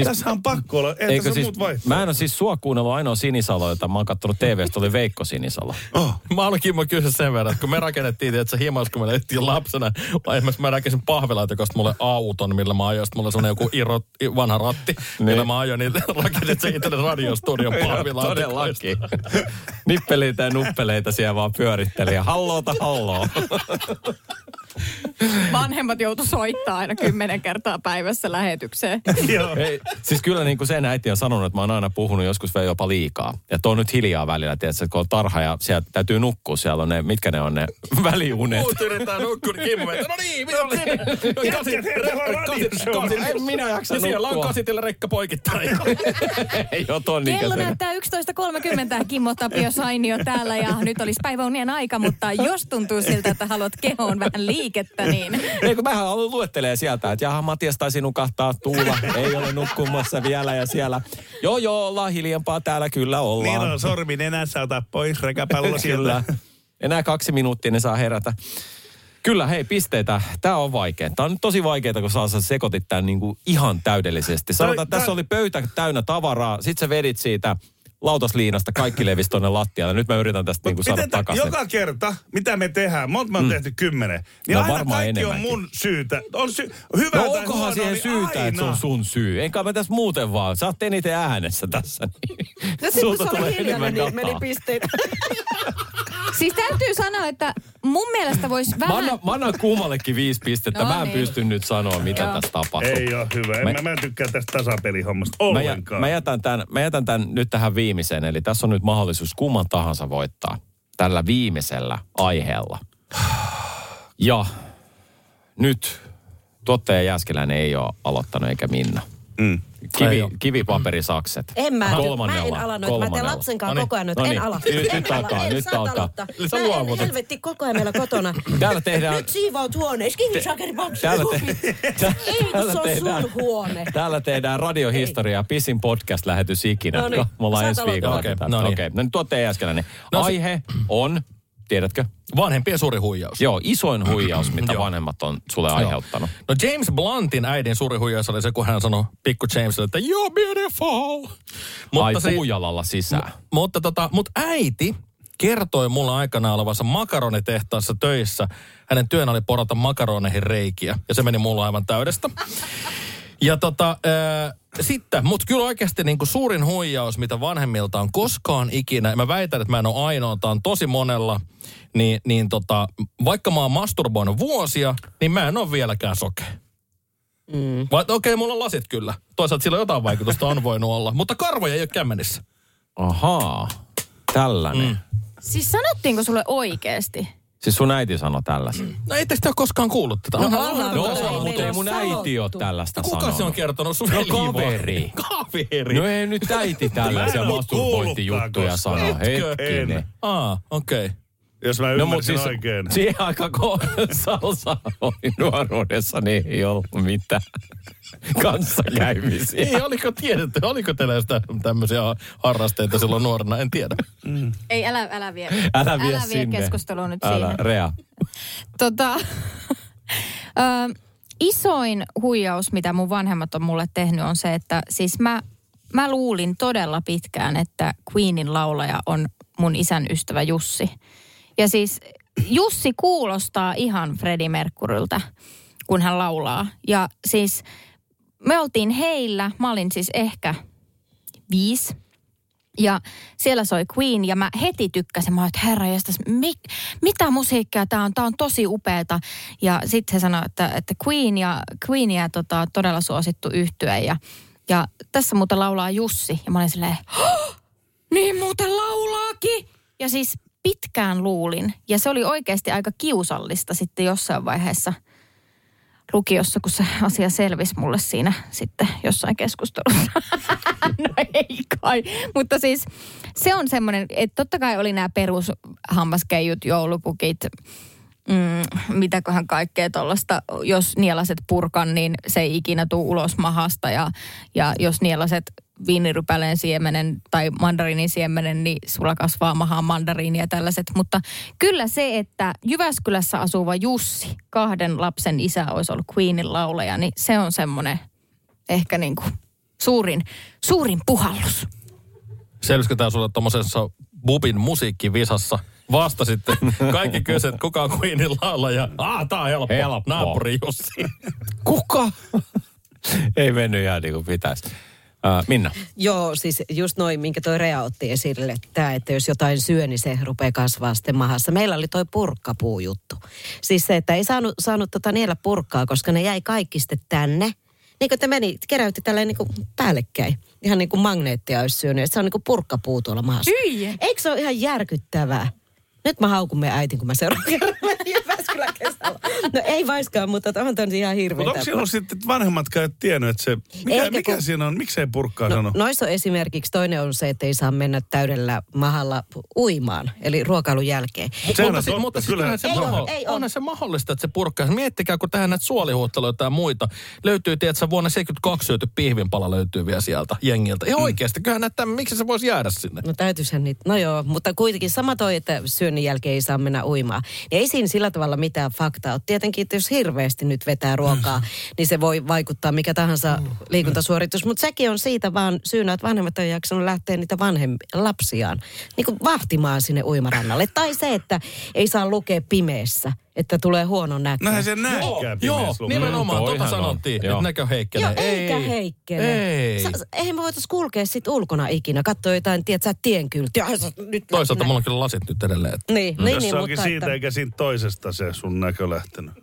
Siis, Tässä on pakko olla, ei eikö tässä siis, muut vaihtoehdot. mä en ole siis sua kuunnellut ainoa Sinisalo, jota mä oon kattonut TVstä, oli Veikko Sinisalo. Oh. Mä haluan Kimmo kysyä sen verran, että kun me rakennettiin, että se himas, kun me elettiin lapsena, vai esimerkiksi mä rakensin pahvilaatikosta mulle auton, millä mä ajoin, mulla sellainen joku iro, vanha ratti, millä mä ajoin, niin [LAUGHS] rakensit se itselle radiostudion pahvilaatikosta. Todellakin. Nippeleitä ja nuppeleita siellä vaan pyöritteli ja halloota halloo. [LAUGHS] [LAUGHS] Vanhemmat joutu soittaa aina kymmenen kertaa päivässä lähetykseen. [LAUGHS] Joo. Ei, siis kyllä niin kuin sen äiti on sanonut, että mä oon aina puhunut joskus vielä jopa liikaa. Ja tuo on nyt hiljaa välillä, tiedätkö, että kun on tarha ja sieltä täytyy nukkua, siellä on ne, mitkä ne on ne [LAUGHS] väliunet. Muut yrittää nukkua, niin Kimmo no niin, mitä on sinne? Kasit, kasit, kasit, En minä jaksa ja siellä on nukkua. kasitilla rekka poikittain. Ei ole tuon Kello näyttää 11.30, Kimmo Tapio Sainio täällä ja nyt olisi päiväunien aika, mutta jos tuntuu siltä, että haluat kehoon vähän liikettä, niin [LAUGHS] Ei kun mähän aloin luettelee sieltä, että jaha Matias taisi nukahtaa Tuula, ei ole nukkumassa vielä ja siellä. Joo joo, ollaan hiljempaa täällä, kyllä ollaan. Niin on, sormi nenässä, ota pois rekäpallo [LAUGHS] sieltä. Kyllä. Enää kaksi minuuttia ne saa herätä. Kyllä, hei, pisteitä. Tämä on vaikea. Tämä on nyt tosi vaikeaa, kun saa sä sekoitit tämän niin kuin ihan täydellisesti. Sanotaan, että tässä oli pöytä täynnä tavaraa. Sitten sä vedit siitä lautasliinasta, kaikki levisi tonne lattialle. Nyt mä yritän tästä niin kuin saada takaisin. joka kerta, mitä me tehdään, monta me on tehty kymmenen, niin No aina varmaan kaikki on enemmänkin. mun syytä. On sy- hyvä No tai onkohan huonoa, siihen niin syytä, että se on aina. sun syy? Enkä mä tässä muuten vaan. Sä oot eniten äänessä tässä. Niin. No sitten Sulta kun se oli hiljainen, niin meni pisteitä. [LAUGHS] siis täytyy sanoa, että mun mielestä voisi Mä vähän... annan, mä annan kummallekin viisi pistettä. No mä en niin. pysty nyt sanoa, mitä Joo. tässä tapahtuu. Ei ole hyvä. En Mä- mä, mä en tykkää tästä tasapelihommasta Mä, jä, ollenkaan. mä, jätän tämän, mä jätän tämän nyt tähän viimeiseen. Eli tässä on nyt mahdollisuus kumman tahansa voittaa tällä viimeisellä aiheella. Ja nyt tuottaja Jääskeläinen ei ole aloittanut eikä Minna. Mm. Kivi, Ei kivipaperisakset. En mä, mä en Kolmannella. alannut. Mä teen kolmannella. lapsen kanssa Noniin. koko ajan, että Noniin. en ala. Nyt- nyt ala, alkaa, nyt alkaa. Sä Mä en helvetti koko ajan meillä kotona. Täällä tehdään... Nyt siivout huoneessa, kivisakeriboksi. Täällä, te, Ei, kun se on sun huone. Täällä tehdään radiohistoria, pisin podcast-lähetys ikinä. No niin, Me ollaan ensi viikolla. Okei, Okei, no niin. okay. no niin tuottaja Jääskeläinen. No se- Aihe on, tiedätkö? Vanhempien suuri huijaus. Joo, isoin huijaus, mitä Joo. vanhemmat on sulle aiheuttanut. No James Bluntin äidin suuri huijaus oli se, kun hän sanoi pikku Jamesille, että you're beautiful. Ai se- puujalalla sisään. mutta tota, mut äiti kertoi mulle aikana olevansa makaronitehtaassa töissä. Hänen työnä oli porata makaroneihin reikiä. Ja se meni mulle aivan täydestä. Ja tota, äh, sitten, mutta kyllä oikeasti niin kuin suurin huijaus, mitä vanhemmilta on koskaan ikinä, mä väitän, että mä en ole ainoa, tämä on tosi monella, niin, niin tota, vaikka mä oon masturboinut vuosia, niin mä en ole vieläkään sokea. Mm. Okei, okay, mulla on lasit kyllä. Toisaalta sillä jotain vaikutusta on voinut olla, mutta karvoja ei ole kämmenissä. Ahaa, tällainen. Mm. Siis sanottiinko sulle oikeasti? Siis sun äiti sanoi tällaisen. No ei tästä ole koskaan kuullut tätä. No, Onhan- onhan. No, Mutta ei mutta meillä ei mun äiti ole tällaista Kuka sanonut. se on kertonut? Sun No, kaveri. [LAUGHS] Kaveri. No ei nyt äiti tällaisia masturbointijuttuja sano. Hetkinen. En. Aa, okei. Okay. Jos mä No ymmärsin mutta siis oikein. siihen aikaan, kun [LAUGHS] salsa oli nuoruudessa, niin ei ollut mitään [LAUGHS] kanssakäymisiä. Ei, oliko tiedetty, oliko teillä sitä tämmöisiä harrasteita silloin nuorena, en tiedä. Ei, älä, älä vie. Älä vie älä vie sinne. keskustelua nyt Älä, siihen. Rea. Tota, [LAUGHS] ö, isoin huijaus, mitä mun vanhemmat on mulle tehnyt, on se, että siis mä, mä luulin todella pitkään, että Queenin laulaja on mun isän ystävä Jussi. Ja siis Jussi kuulostaa ihan Freddie Mercuryltä, kun hän laulaa. Ja siis me oltiin heillä, mä olin siis ehkä viisi. Ja siellä soi Queen ja mä heti tykkäsin. Mä olin, että herra jästäs, mit, mitä musiikkia tää on? Tää on tosi upeeta. Ja sitten he sanoi, että, että Queen ja, Queen ja tota, todella suosittu yhtye. Ja, ja tässä muuten laulaa Jussi. Ja mä olin silleen, "Hah! niin muuten laulaakin. Ja siis pitkään luulin. Ja se oli oikeasti aika kiusallista sitten jossain vaiheessa lukiossa, kun se asia selvisi mulle siinä sitten jossain keskustelussa. [LAUGHS] no ei kai. Mutta siis se on semmoinen, että totta kai oli nämä perushammaskeijut, joulupukit, mm, mitäköhän kaikkea tuollaista, jos nielaset purkan, niin se ei ikinä tule ulos mahasta ja, ja jos nielaset viinirypäleen siemenen tai mandariinin siemenen, niin sulla kasvaa mahaan mandariini ja tällaiset. Mutta kyllä se, että Jyväskylässä asuva Jussi, kahden lapsen isä, olisi ollut Queenin laulaja, niin se on semmoinen ehkä niin kuin suurin, suurin puhallus. Selvisikö tää sulle tuommoisessa Bubin musiikkivisassa? Vasta sitten kaikki kysyt, kuka on Queenin laulaja. Ah, tää on helppo. Helppo. Naapuri Jussi. Kuka? Ei mennyt ihan niin kuin pitäisi. Äh, Minna. Joo, siis just noin, minkä toi Rea otti esille, tämä, että jos jotain syö, niin se rupeaa kasvaa sitten mahassa. Meillä oli toi purkkapuujuttu. Siis se, että ei saanut, saanut tota niellä purkkaa, koska ne jäi kaikki sitten tänne. Niin kuin te meni, keräytti tälleen niin kuin päällekkäin. Ihan niin kuin magneettia olisi syönyt. että Se on niin kuin purkkapuu tuolla mahassa. Hyi! Eikö se ole ihan järkyttävää? Nyt mä haukun meidän äitin, kun mä seuraan kerran Jyväskylän kesällä. No ei vaiskaan, mutta on ton ihan Mutta hirveetä. onko siellä ollut sitten että vanhemmatkaan ei tiennyt, että se... Mikä, Eikä mikä kun- siinä on? Miksei purkkaa no, sano? Noissa on esimerkiksi toinen on se, että ei saa mennä täydellä mahalla uimaan, eli ruokailun jälkeen. Sehän mutta on totta, mutta siis kyllä. kyllähän se, Ei maho- ole, ei ole. onhan se mahdollista, että se purkkaa. Miettikää, kun tähän näitä suolihuutteluita ja muita. Löytyy, tiedätkö, vuonna 72 syöty pihvinpala löytyy vielä sieltä jengiltä. Mm. Ihan oikeasti, kyllähän näitä, miksi se voisi jäädä sinne? No täytyishän niitä, no joo, mutta kuitenkin sama toi, että syönnin jälkeen ei saa mennä uimaan. Ja ei siinä sillä tavalla mitään faktaa ole. Tietenkin, että jos hirveästi nyt vetää ruokaa, niin se voi vaikuttaa mikä tahansa liikuntasuoritus. Mutta sekin on siitä vaan syynä, että vanhemmat on jaksanut lähteä niitä vanhem lapsiaan niin kuin vahtimaan sinne uimarannalle. Tai se, että ei saa lukea pimeässä, että tulee huono näkö. Näinhän se näkää Joo, lumessa. nimenomaan, tuota on. sanottiin, Joo. että näkö heikkenee. Joo, eikä Ei. heikkene. Ei. Sa- eihän me voitais kulkea sit ulkona ikinä, katsoa jotain, tiedät sä, sä nyt Toisaalta mulla on kyllä lasit nyt edelleen. että- Niin, niin, Jos niin, se onkin mutta, siitä että, eikä siitä toisesta se sun näkö lähtenyt.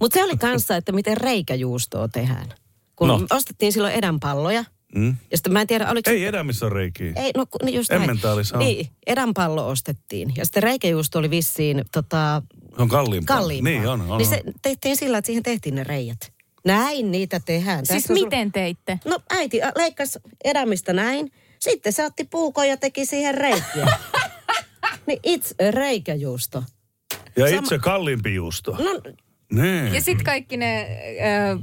mutta se oli kanssa, että miten reikäjuustoa tehdään. Kun No. no. ostettiin silloin edänpalloja. Mm? Ja sitten mä en tiedä, oliko... Ei edämissä on reikiä. Ei, no niin just näin. Niin, edänpallo ostettiin. Ja sitten reikäjuusto oli vissiin tota, On kalliimpaa. kalliimpaa. Niin on, on. Niin se tehtiin sillä, että siihen tehtiin ne reijät. Näin niitä tehdään. Siis Tässä on sul- miten teitte? No äiti leikkasi edämistä näin. Sitten se otti puukon ja teki siihen reikiä. [LAUGHS] niin itse reikäjuusto. Ja sama- itse kalliimpi juusto. No Niin. Ja sitten kaikki ne ö,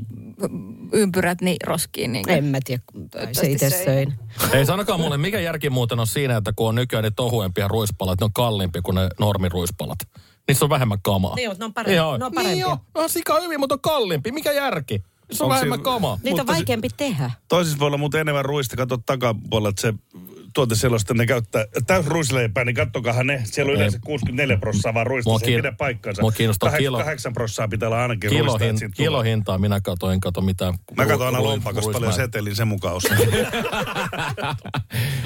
ympyrät niin roskiin. Niin en mä tiedä, kun se itse söi. söin. Ei sanokaa mulle, mikä järki muuten on siinä, että kun on nykyään niitä ohuempia ruispalat, ne on kalliimpia kuin ne normiruispalat. Niissä on vähemmän kamaa. Niin, mutta ne on parempi- Ihan- ne on parempia. Niin joo, no sika hyvin, mutta on kalliimpi. Mikä järki? Se on Onko vähemmän siinä- kamaa. Niitä on vaikeampi tehdä. Toisissa voi olla muuten enemmän ruista. Kato takapuolella, että se tuote sellaista, ne käyttää täys ruisleipää, niin kattokahan ne. Siellä on yleensä 64 prossaa vaan ruista. Se ei pidä paikkansa. mua kiinnostaa Kahdeksan- kilo- 8 prossaa pitää olla ainakin ruista. Että siitä tulee. kilohintaa minä katoin, kato mitään. Mä katson aina lompakosta paljon setelin sen mukaan osaa.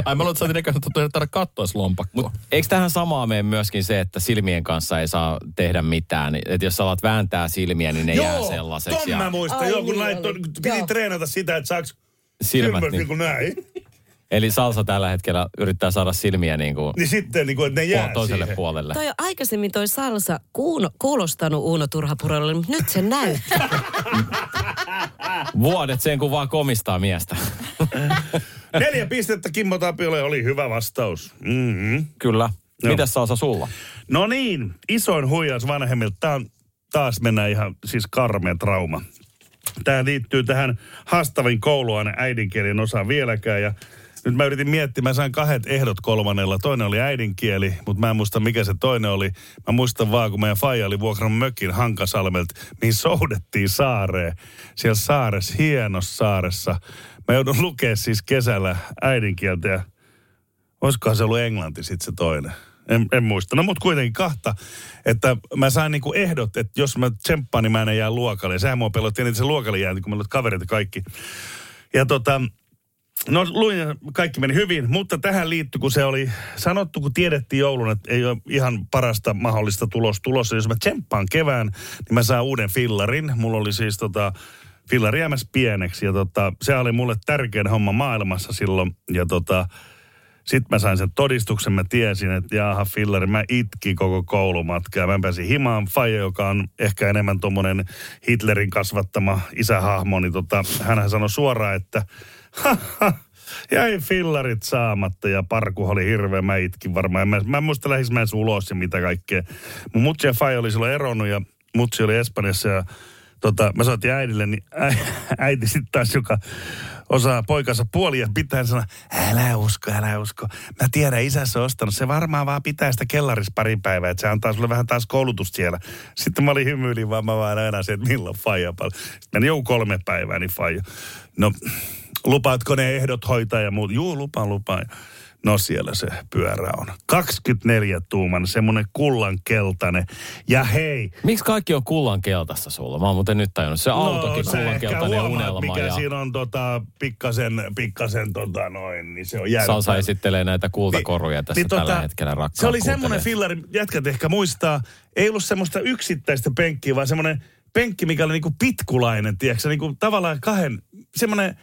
Ai mä luulen, että sä oot ikäistä, että tarvitse katsoa lompakkoa. Eikö tähän samaa mene myöskin se, että silmien kanssa ei saa tehdä mitään? Että jos sä alat vääntää silmiä, niin ne jää sellaiseksi. ton mä muistan. Ai Joo, kun niin laittoi, piti Joo. treenata sitä, että saaks Silmät, silmät niin. niin kuin näin. Eli Salsa tällä hetkellä yrittää saada silmiä niin kuin Niin sitten, niin kuin, että ne jää toiselle siihen. puolelle. Toi on aikaisemmin toi salsa kuuno, kuulostanut Uuno Turhapuralle, mutta nyt se näyttää. [LAUGHS] Vuodet sen kun vaan komistaa miestä. [LAUGHS] Neljä pistettä Kimmo Tapiolle oli hyvä vastaus. Mm-hmm. Kyllä. Joo. Mitäs Salsa sulla? No niin, isoin huijaus vanhemmilta. Tämä on taas mennään ihan siis karmea trauma. Tämä liittyy tähän haastavin kouluaine äidinkielen osaan vieläkään ja nyt mä yritin miettiä, mä sain kahdet ehdot kolmannella. Toinen oli äidinkieli, mutta mä en muista mikä se toinen oli. Mä muistan vaan, kun meidän faija oli vuokrannut mökin Hankasalmelta, mihin soudettiin saareen. Siellä saaressa, hienossa saaressa. Mä joudun lukea siis kesällä äidinkieltä ja Olisikohan se ollut englanti sitten se toinen? En, en muista. No mutta kuitenkin kahta, että mä sain niinku ehdot, että jos mä tsemppaan, niin mä en jää luokalle. Ja sehän mua pelotti, että se luokalle jää, kun meillä oli kavereita kaikki. Ja tota, no luin kaikki meni hyvin, mutta tähän liittyi, kun se oli sanottu, kun tiedettiin joulun, että ei ole ihan parasta mahdollista tulos tulossa. Jos mä tsemppaan kevään, niin mä saan uuden fillarin. Mulla oli siis tota, fillari jäämässä pieneksi ja tota, se oli mulle tärkein homma maailmassa silloin. Ja tota, Sitten mä sain sen todistuksen, mä tiesin, että jaaha fillari, mä itkin koko koulumatka ja mä pääsin himaan Faija, joka on ehkä enemmän tuommoinen Hitlerin kasvattama isähahmo, niin tota, hänhän sanoi suoraan, että "Ha, ha, [LAUGHS] jäi fillarit saamatta ja parku oli hirveä, mä itkin varmaan. Mä, mä en muista lähdis mä ulos ja mitä kaikkea. Mun mutsi ja Faija oli silloin eronnut ja mutsi oli Espanjassa ja tota, mä soitin äidille, niin ä, [LAUGHS] äiti sitten taas, joka osaa poikansa puolia pitää, sanoi, älä usko, älä usko. Mä tiedän, isässä on ostanut. Se varmaan vaan pitää sitä kellarissa pari päivää, että se antaa sulle vähän taas koulutusta siellä. Sitten mä olin hymyilin, vaan mä vaan aina se, että milloin faija paljon. Sitten meni joku kolme päivää, niin faija. No, lupaatko ne ehdot hoitaa ja muut? Juu, lupaan, lupaan. No siellä se pyörä on. 24 tuuman, semmonen kullan keltainen. Ja hei, Miksi kaikki on kullan keltaista sulla? Mä oon muuten nyt tajunnut. Se autokin No, sä kullan ehkä keltainen huomaat, unelma. mikä Ja siinä on tota, pikkasen, pikkasen tota noin, niin se on jäänyt. Salsa esittelee näitä kultakoruja tässä Niin, tällä tota, hetkellä rakkaat Se oli semmoinen kuuntelijat. fillari, jätkät ehkä muistaa, ei ollut semmoista yksittäistä penkkiä, vaan semmoinen penkki, mikä oli niinku pitkulainen, tiedätkö, niinku tavallaan kahden, semmoinen,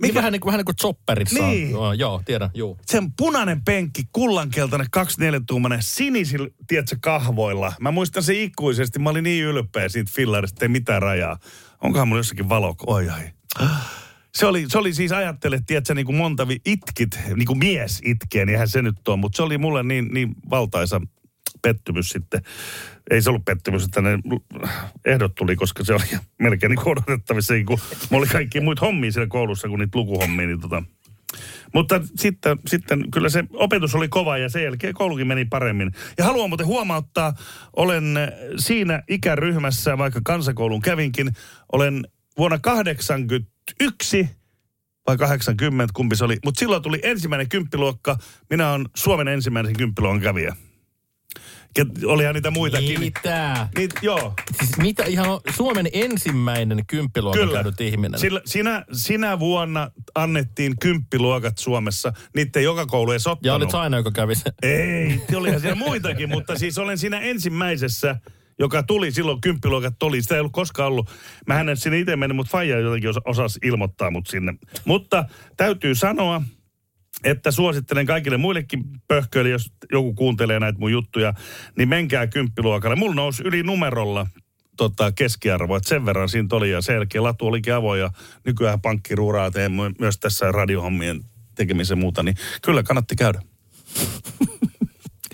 Mikä? mikä, Vähän niin kuin, vähän niin kuin chopperissa on. Niin. Joo, Joo, tiedän, juu. sen punainen penkki, kullankeltainen, 24-tuumainen, sinisillä, tiedätkö, kahvoilla. Mä muistan se ikuisesti, mä olin niin ylpeä siitä fillarista, ei mitään rajaa. Onkohan mulla jossakin valo? Oi ai. Se oli, se oli siis, ajattele, tiedätkö, niin kuin monta vi- itkit, niin kuin mies itkee, niin eihän se nyt ole. Mutta se oli mulle niin, niin valtaisa pettymys sitten. Ei se ollut pettymys, että ne ehdot tuli, koska se oli melkein niin odotettavissa. Niin kuin, mulla oli kaikki muita hommia siellä koulussa kuin niitä lukuhommia, niin tota, mutta sitten, sitten kyllä se opetus oli kova ja sen jälkeen koulukin meni paremmin. Ja haluan muuten huomauttaa, olen siinä ikäryhmässä, vaikka kansakoulun kävinkin, olen vuonna 81 vai 80, kumpi se oli. Mutta silloin tuli ensimmäinen kymppiluokka. Minä olen Suomen ensimmäisen kymppiluokan kävijä. Ket- Olihan niitä muitakin. Mitä? Niin, joo, Siis mitä ihan on Suomen ensimmäinen kymppiluokan Kyllä. käynyt ihminen? Sillä, sinä, sinä vuonna annettiin kymppiluokat Suomessa. Niitä ei joka koulu edes ja ottanut. olit aina, joka kävi sen. Ei, olihan siellä muitakin, [LAUGHS] mutta siis olen siinä ensimmäisessä, joka tuli silloin, kymppiluokat tuli. Sitä ei ollut koskaan ollut. Mä en sinne itse mennyt, mutta Faija jotenkin os- osasi ilmoittaa mut sinne. Mutta täytyy sanoa, että suosittelen kaikille muillekin pöhköille, jos joku kuuntelee näitä mun juttuja, niin menkää kymppiluokalle. Mulla nousi yli numerolla tota, keskiarvo, että sen verran siinä oli ja sen jälkeen latu olikin avoin ja nykyään pankki ruuraa teen my- myös tässä radiohommien tekemisen muuta, niin kyllä kannatti käydä.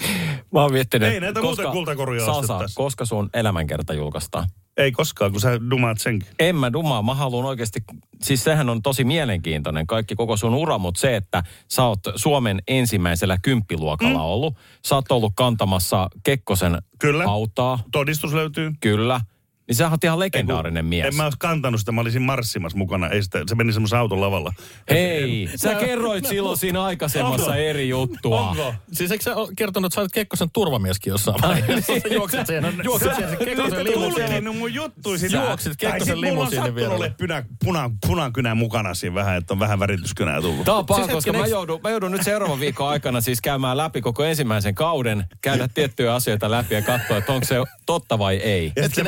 [LAUGHS] Mä oon miettinyt, Ei näitä muuten kultakoruja ostettaisi. koska sun elämänkerta julkaistaan? Ei koskaan, kun sä dumaat senkin. En mä dumaa, mä haluan oikeasti, siis sehän on tosi mielenkiintoinen kaikki koko sun ura, mutta se, että sä oot Suomen ensimmäisellä kymppiluokalla mm. ollut, sä oot ollut kantamassa Kekkosen Kyllä. hautaa, Todistus löytyy. kyllä, niin sä oot ihan legendaarinen mies. En mä olisi kantanut sitä, mä olisin marssimassa mukana. Ei sitä, se meni semmoisen auton lavalla. Hei, sä kerroit silloin siinä aikaisemmassa Onko? eri juttua. Onko? Siis eikö sä kertonut, että sä olet Kekkosen turvamieskin jossain vaiheessa? Sä juoksit siihen, juoksit siihen se Kekkosen niin no mun juttui sitä. Juoksit Tai Kekkosen sit mulla on punan, punakynä mukana siinä vähän, että on vähän värityskynää tullut. Tämä on paha, Siis koska mä joudun, mä joudun nyt seuraavan viikon aikana siis käymään läpi koko ensimmäisen kauden, käydä tiettyjä asioita läpi ja katsoa, että onko se totta vai ei. ja sitten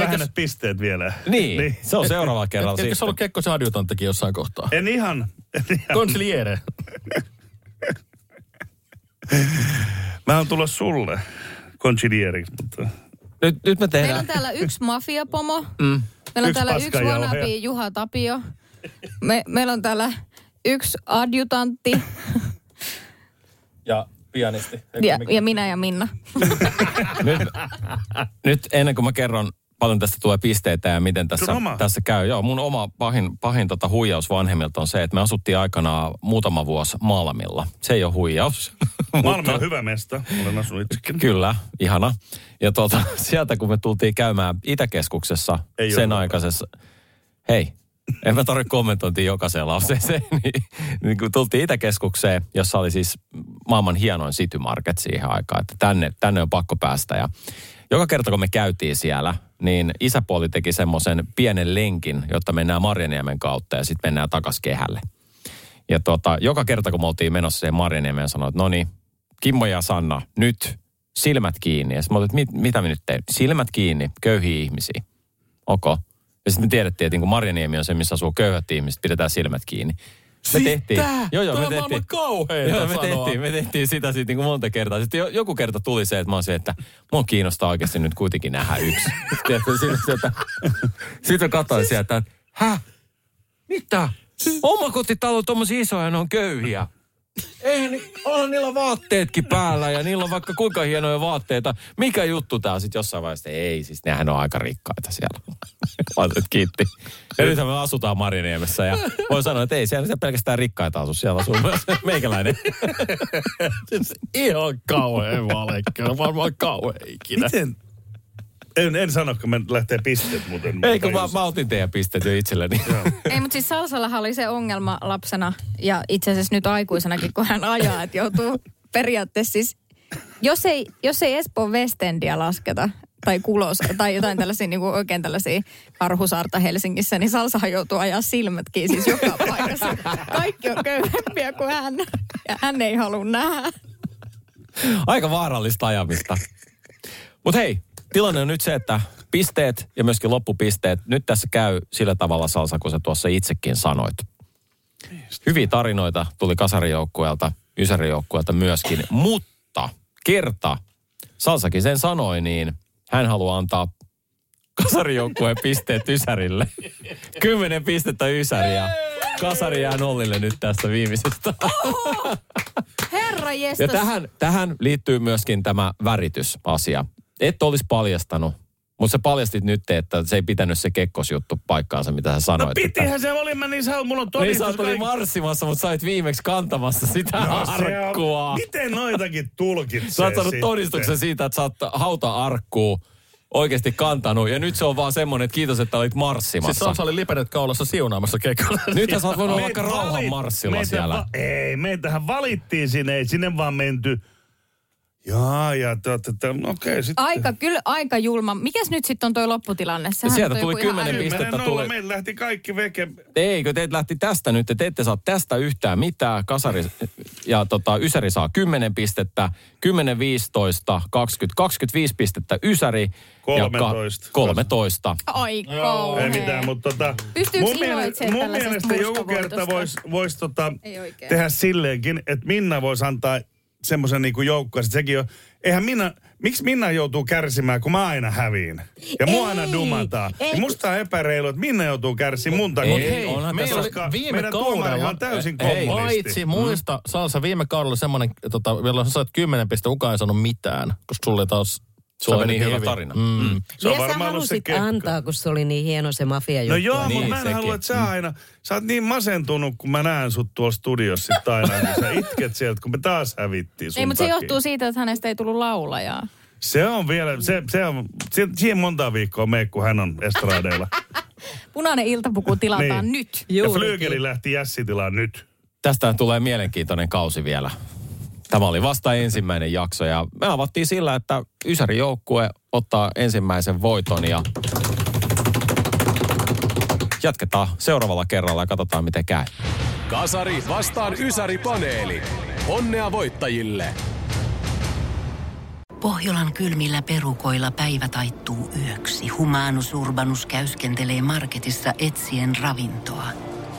pisteet vielä. Niin, se on seuraava kerralla Etkö sä sitten. ollut Kekkosen adjutanttikin jossain kohtaa? En ihan. En [LAUGHS] ihan. Konsiliere. Mä oon tulossa sulle konchilieriksi, mutta... Nyt, nyt me Meillä tehdään. on täällä yksi mafiapomo. Mm. Meillä on Yksi täällä yksi wannabe Juha Tapio. Me, meillä on täällä yksi adjutantti Ja pianisti. ja, ja minä ja Minna. nyt, nyt ennen kuin mä kerron paljon tästä tulee pisteitä ja miten tässä, tässä käy. Joo, mun oma pahin, pahin tota huijaus vanhemmilta on se, että me asuttiin aikanaan muutama vuosi Malmilla. Se ei ole huijaus. [LAUGHS] Malmi on hyvä mesta. Olen asunut itsekin. Kyllä, ihana. Ja tuota, [LAUGHS] sieltä kun me tultiin käymään Itäkeskuksessa Ei sen aikaisessa... Hei, en mä tarvitse kommentointia jokaiseen lauseeseen. [LAUGHS] Niin, niin kun tultiin Itäkeskukseen, jossa oli siis maailman hienoin City Market siihen aikaan, että tänne, tänne on pakko päästä. Ja joka kerta kun me käytiin siellä, niin isäpuoli teki semmoisen pienen lenkin, jotta mennään Marjaniemen kautta ja sitten mennään takas kehälle. Ja tota, joka kerta kun me oltiin menossa siihen Marjaniemeen, sanoi, että no niin, Kimmo ja Sanna, nyt silmät kiinni. Ja sitten mit, mitä me nyt teemme? Silmät kiinni, köyhiä ihmisiä. Ok. Ja sitten me tiedettiin, että niin Marjaniemi on se, missä asuu köyhät ihmiset, pidetään silmät kiinni. Me tehtiin. Toi Joo, joo, me tehtiin. kauheinta Joo, me sanoa. tehtiin, me tehtiin sitä sitten niin monta kertaa. Sitten jo- joku kerta tuli se, että mä olisin, että mua kiinnostaa oikeasti nyt kuitenkin nähdä yksi. [LAUGHS] Sitten, että, sitten katsoin sieltä, että häh? Mitä? Omakotitalo on tommosia isoja, ne on köyhiä. Eihän ni, on niillä vaatteetkin päällä ja niillä on vaikka kuinka hienoja vaatteita. Mikä juttu tää on sitten jossain vaiheessa? Ei, siis nehän on aika rikkaita siellä. [LAUGHS] Että kiitti. Ja nythän me asutaan Marjaniemessä ja voi sanoa, että ei siellä siellä pelkästään rikkaita asu. Siellä asuu myös meikäläinen. [LAUGHS] Siis ihan kauhean valekkö. Varmaan kauhean ikinä. Miten? En, en sano, kun me lähtee pisteet muuten. Eikö mä, mä otin teidän pisteet jo itselleni. [LAUGHS] Ei, mutta siis Salsallahan oli se ongelma lapsena ja itse asiassa nyt aikuisenakin, kun hän ajaa, että joutuu periaatteessa siis, jos ei, jos ei Espoon Westendia lasketa, tai Kulos, tai jotain tällaisia niin kuin oikein tällaisia karhusaarta Helsingissä, niin Salsahan joutuu ajaa silmätkin siis joka paikassa. Kaikki on köyhempiä kuin hän, ja hän ei halua nähdä. Aika vaarallista ajamista. Mutta hei, tilanne on nyt se, että pisteet ja myöskin loppupisteet, nyt tässä käy sillä tavalla Salsa, kun sä tuossa itsekin sanoit. Hyviä tarinoita tuli kasarijoukkueelta, ysärijoukkueelta myöskin, mutta kerta Salsakin sen sanoi, niin hän haluaa antaa kasarijoukkueen pisteet Ysärille. Kymmenen pistettä Ysäriä. Kasari jää nollille nyt tästä viimeisestä. Herra Ja jestas. tähän, tähän liittyy myöskin tämä väritysasia. Et olisi paljastanut, mutta sä paljastit nyt, että se ei pitänyt se kekkosjuttu paikkaansa, mitä sä sanoit. No pitihän se oli, mä niin saa, mulla on Niin sä todistus. oot oli marssimassa, mutta sä olit viimeksi kantamassa sitä no, se on- arkkua. Miten noitakin tulkitsee Sä oot saanut sitten? todistuksen siitä, että sä oot hauta-arkkuu oikeasti kantanut. Ja nyt se on vaan semmoinen, että kiitos, että olit Siis marssimassa. Salsa oli lipenet kaulassa siunaamassa kekolla. Nythän sä oot voinut olla vaikka rauhan marssilla siellä. Va- ei, meitähän valittiin sinne, ei sinne vaan menty. Jaa, ja te olette, te, no okei, sitten. Aika, kyllä aika julma. Mikäs nyt sitten on toi lopputilanne? Sehän Sieltä on tuli joku ihan kymmenen äly- pistettä. Kymmenen nolla, tuli- meillä lähti kaikki veke. Eikö teet lähti tästä nyt, te ette saa tästä yhtään mitään. Kasari ja tota, Ysäri saa 10 pistettä, 10, 15, 20, 25 pistettä Ysäri. Ja 13. 13. Ai Ei kauhea. mitään, mutta tota, Pystyykö mun, mielestä, mun mielestä joku kerta voisi vois tota, Ei tehdä silleenkin, että Minna voisi antaa semmoisen niinku joukkoa. Sit Sekin on, eihän Minna, miksi Minna joutuu kärsimään, kun mä aina häviin? Ja mua Ei, aina dumataan. ei. Ja musta on epäreilu, että Minna joutuu kärsimään mun takia. Ei, onhan meillä tässä- oli koska viime meidän tuomarihan on täysin Ei, kommunisti. Paitsi muista, Salsa viime kaudella semmoinen, tota, milloin sä sait kymmenen pistettä, kukaan ei sanonut mitään, koska sulle taas... Sä oli menit niin hyvä hyvin. tarina. Mm. Se on Mitä sä varmaan ollut se halusit kekka. antaa, kun se oli niin hieno se mafia No joo, Niin, mutta mä en sekin. halua, että sä aina, sä oot niin masentunut, kun mä näen sut tuolla studiossa sit aina, kun sä itket sieltä, kun me taas hävittiin sun Ei, mutta se johtuu siitä, että hänestä ei tullut laulajaa. Se on vielä, se, se on, se, siihen monta viikkoa mene, kun hän on estradeilla. [LAUGHS] Punainen iltapuku tilataan Niin. nyt. ja Juurikin. Flygeli lähti Jässitilaan nyt. Tästä tulee mielenkiintoinen kausi vielä. Tämä oli vasta ensimmäinen jakso ja me avattiin sillä, että Ysäri joukkue ottaa ensimmäisen voiton ja jatketaan seuraavalla kerralla ja katsotaan miten käy. Kasari vastaan Ysäri paneeli. Onnea voittajille! Pohjolan kylmillä perukoilla päivä taittuu yöksi. Humanus Urbanus käyskentelee marketissa etsien ravintoa.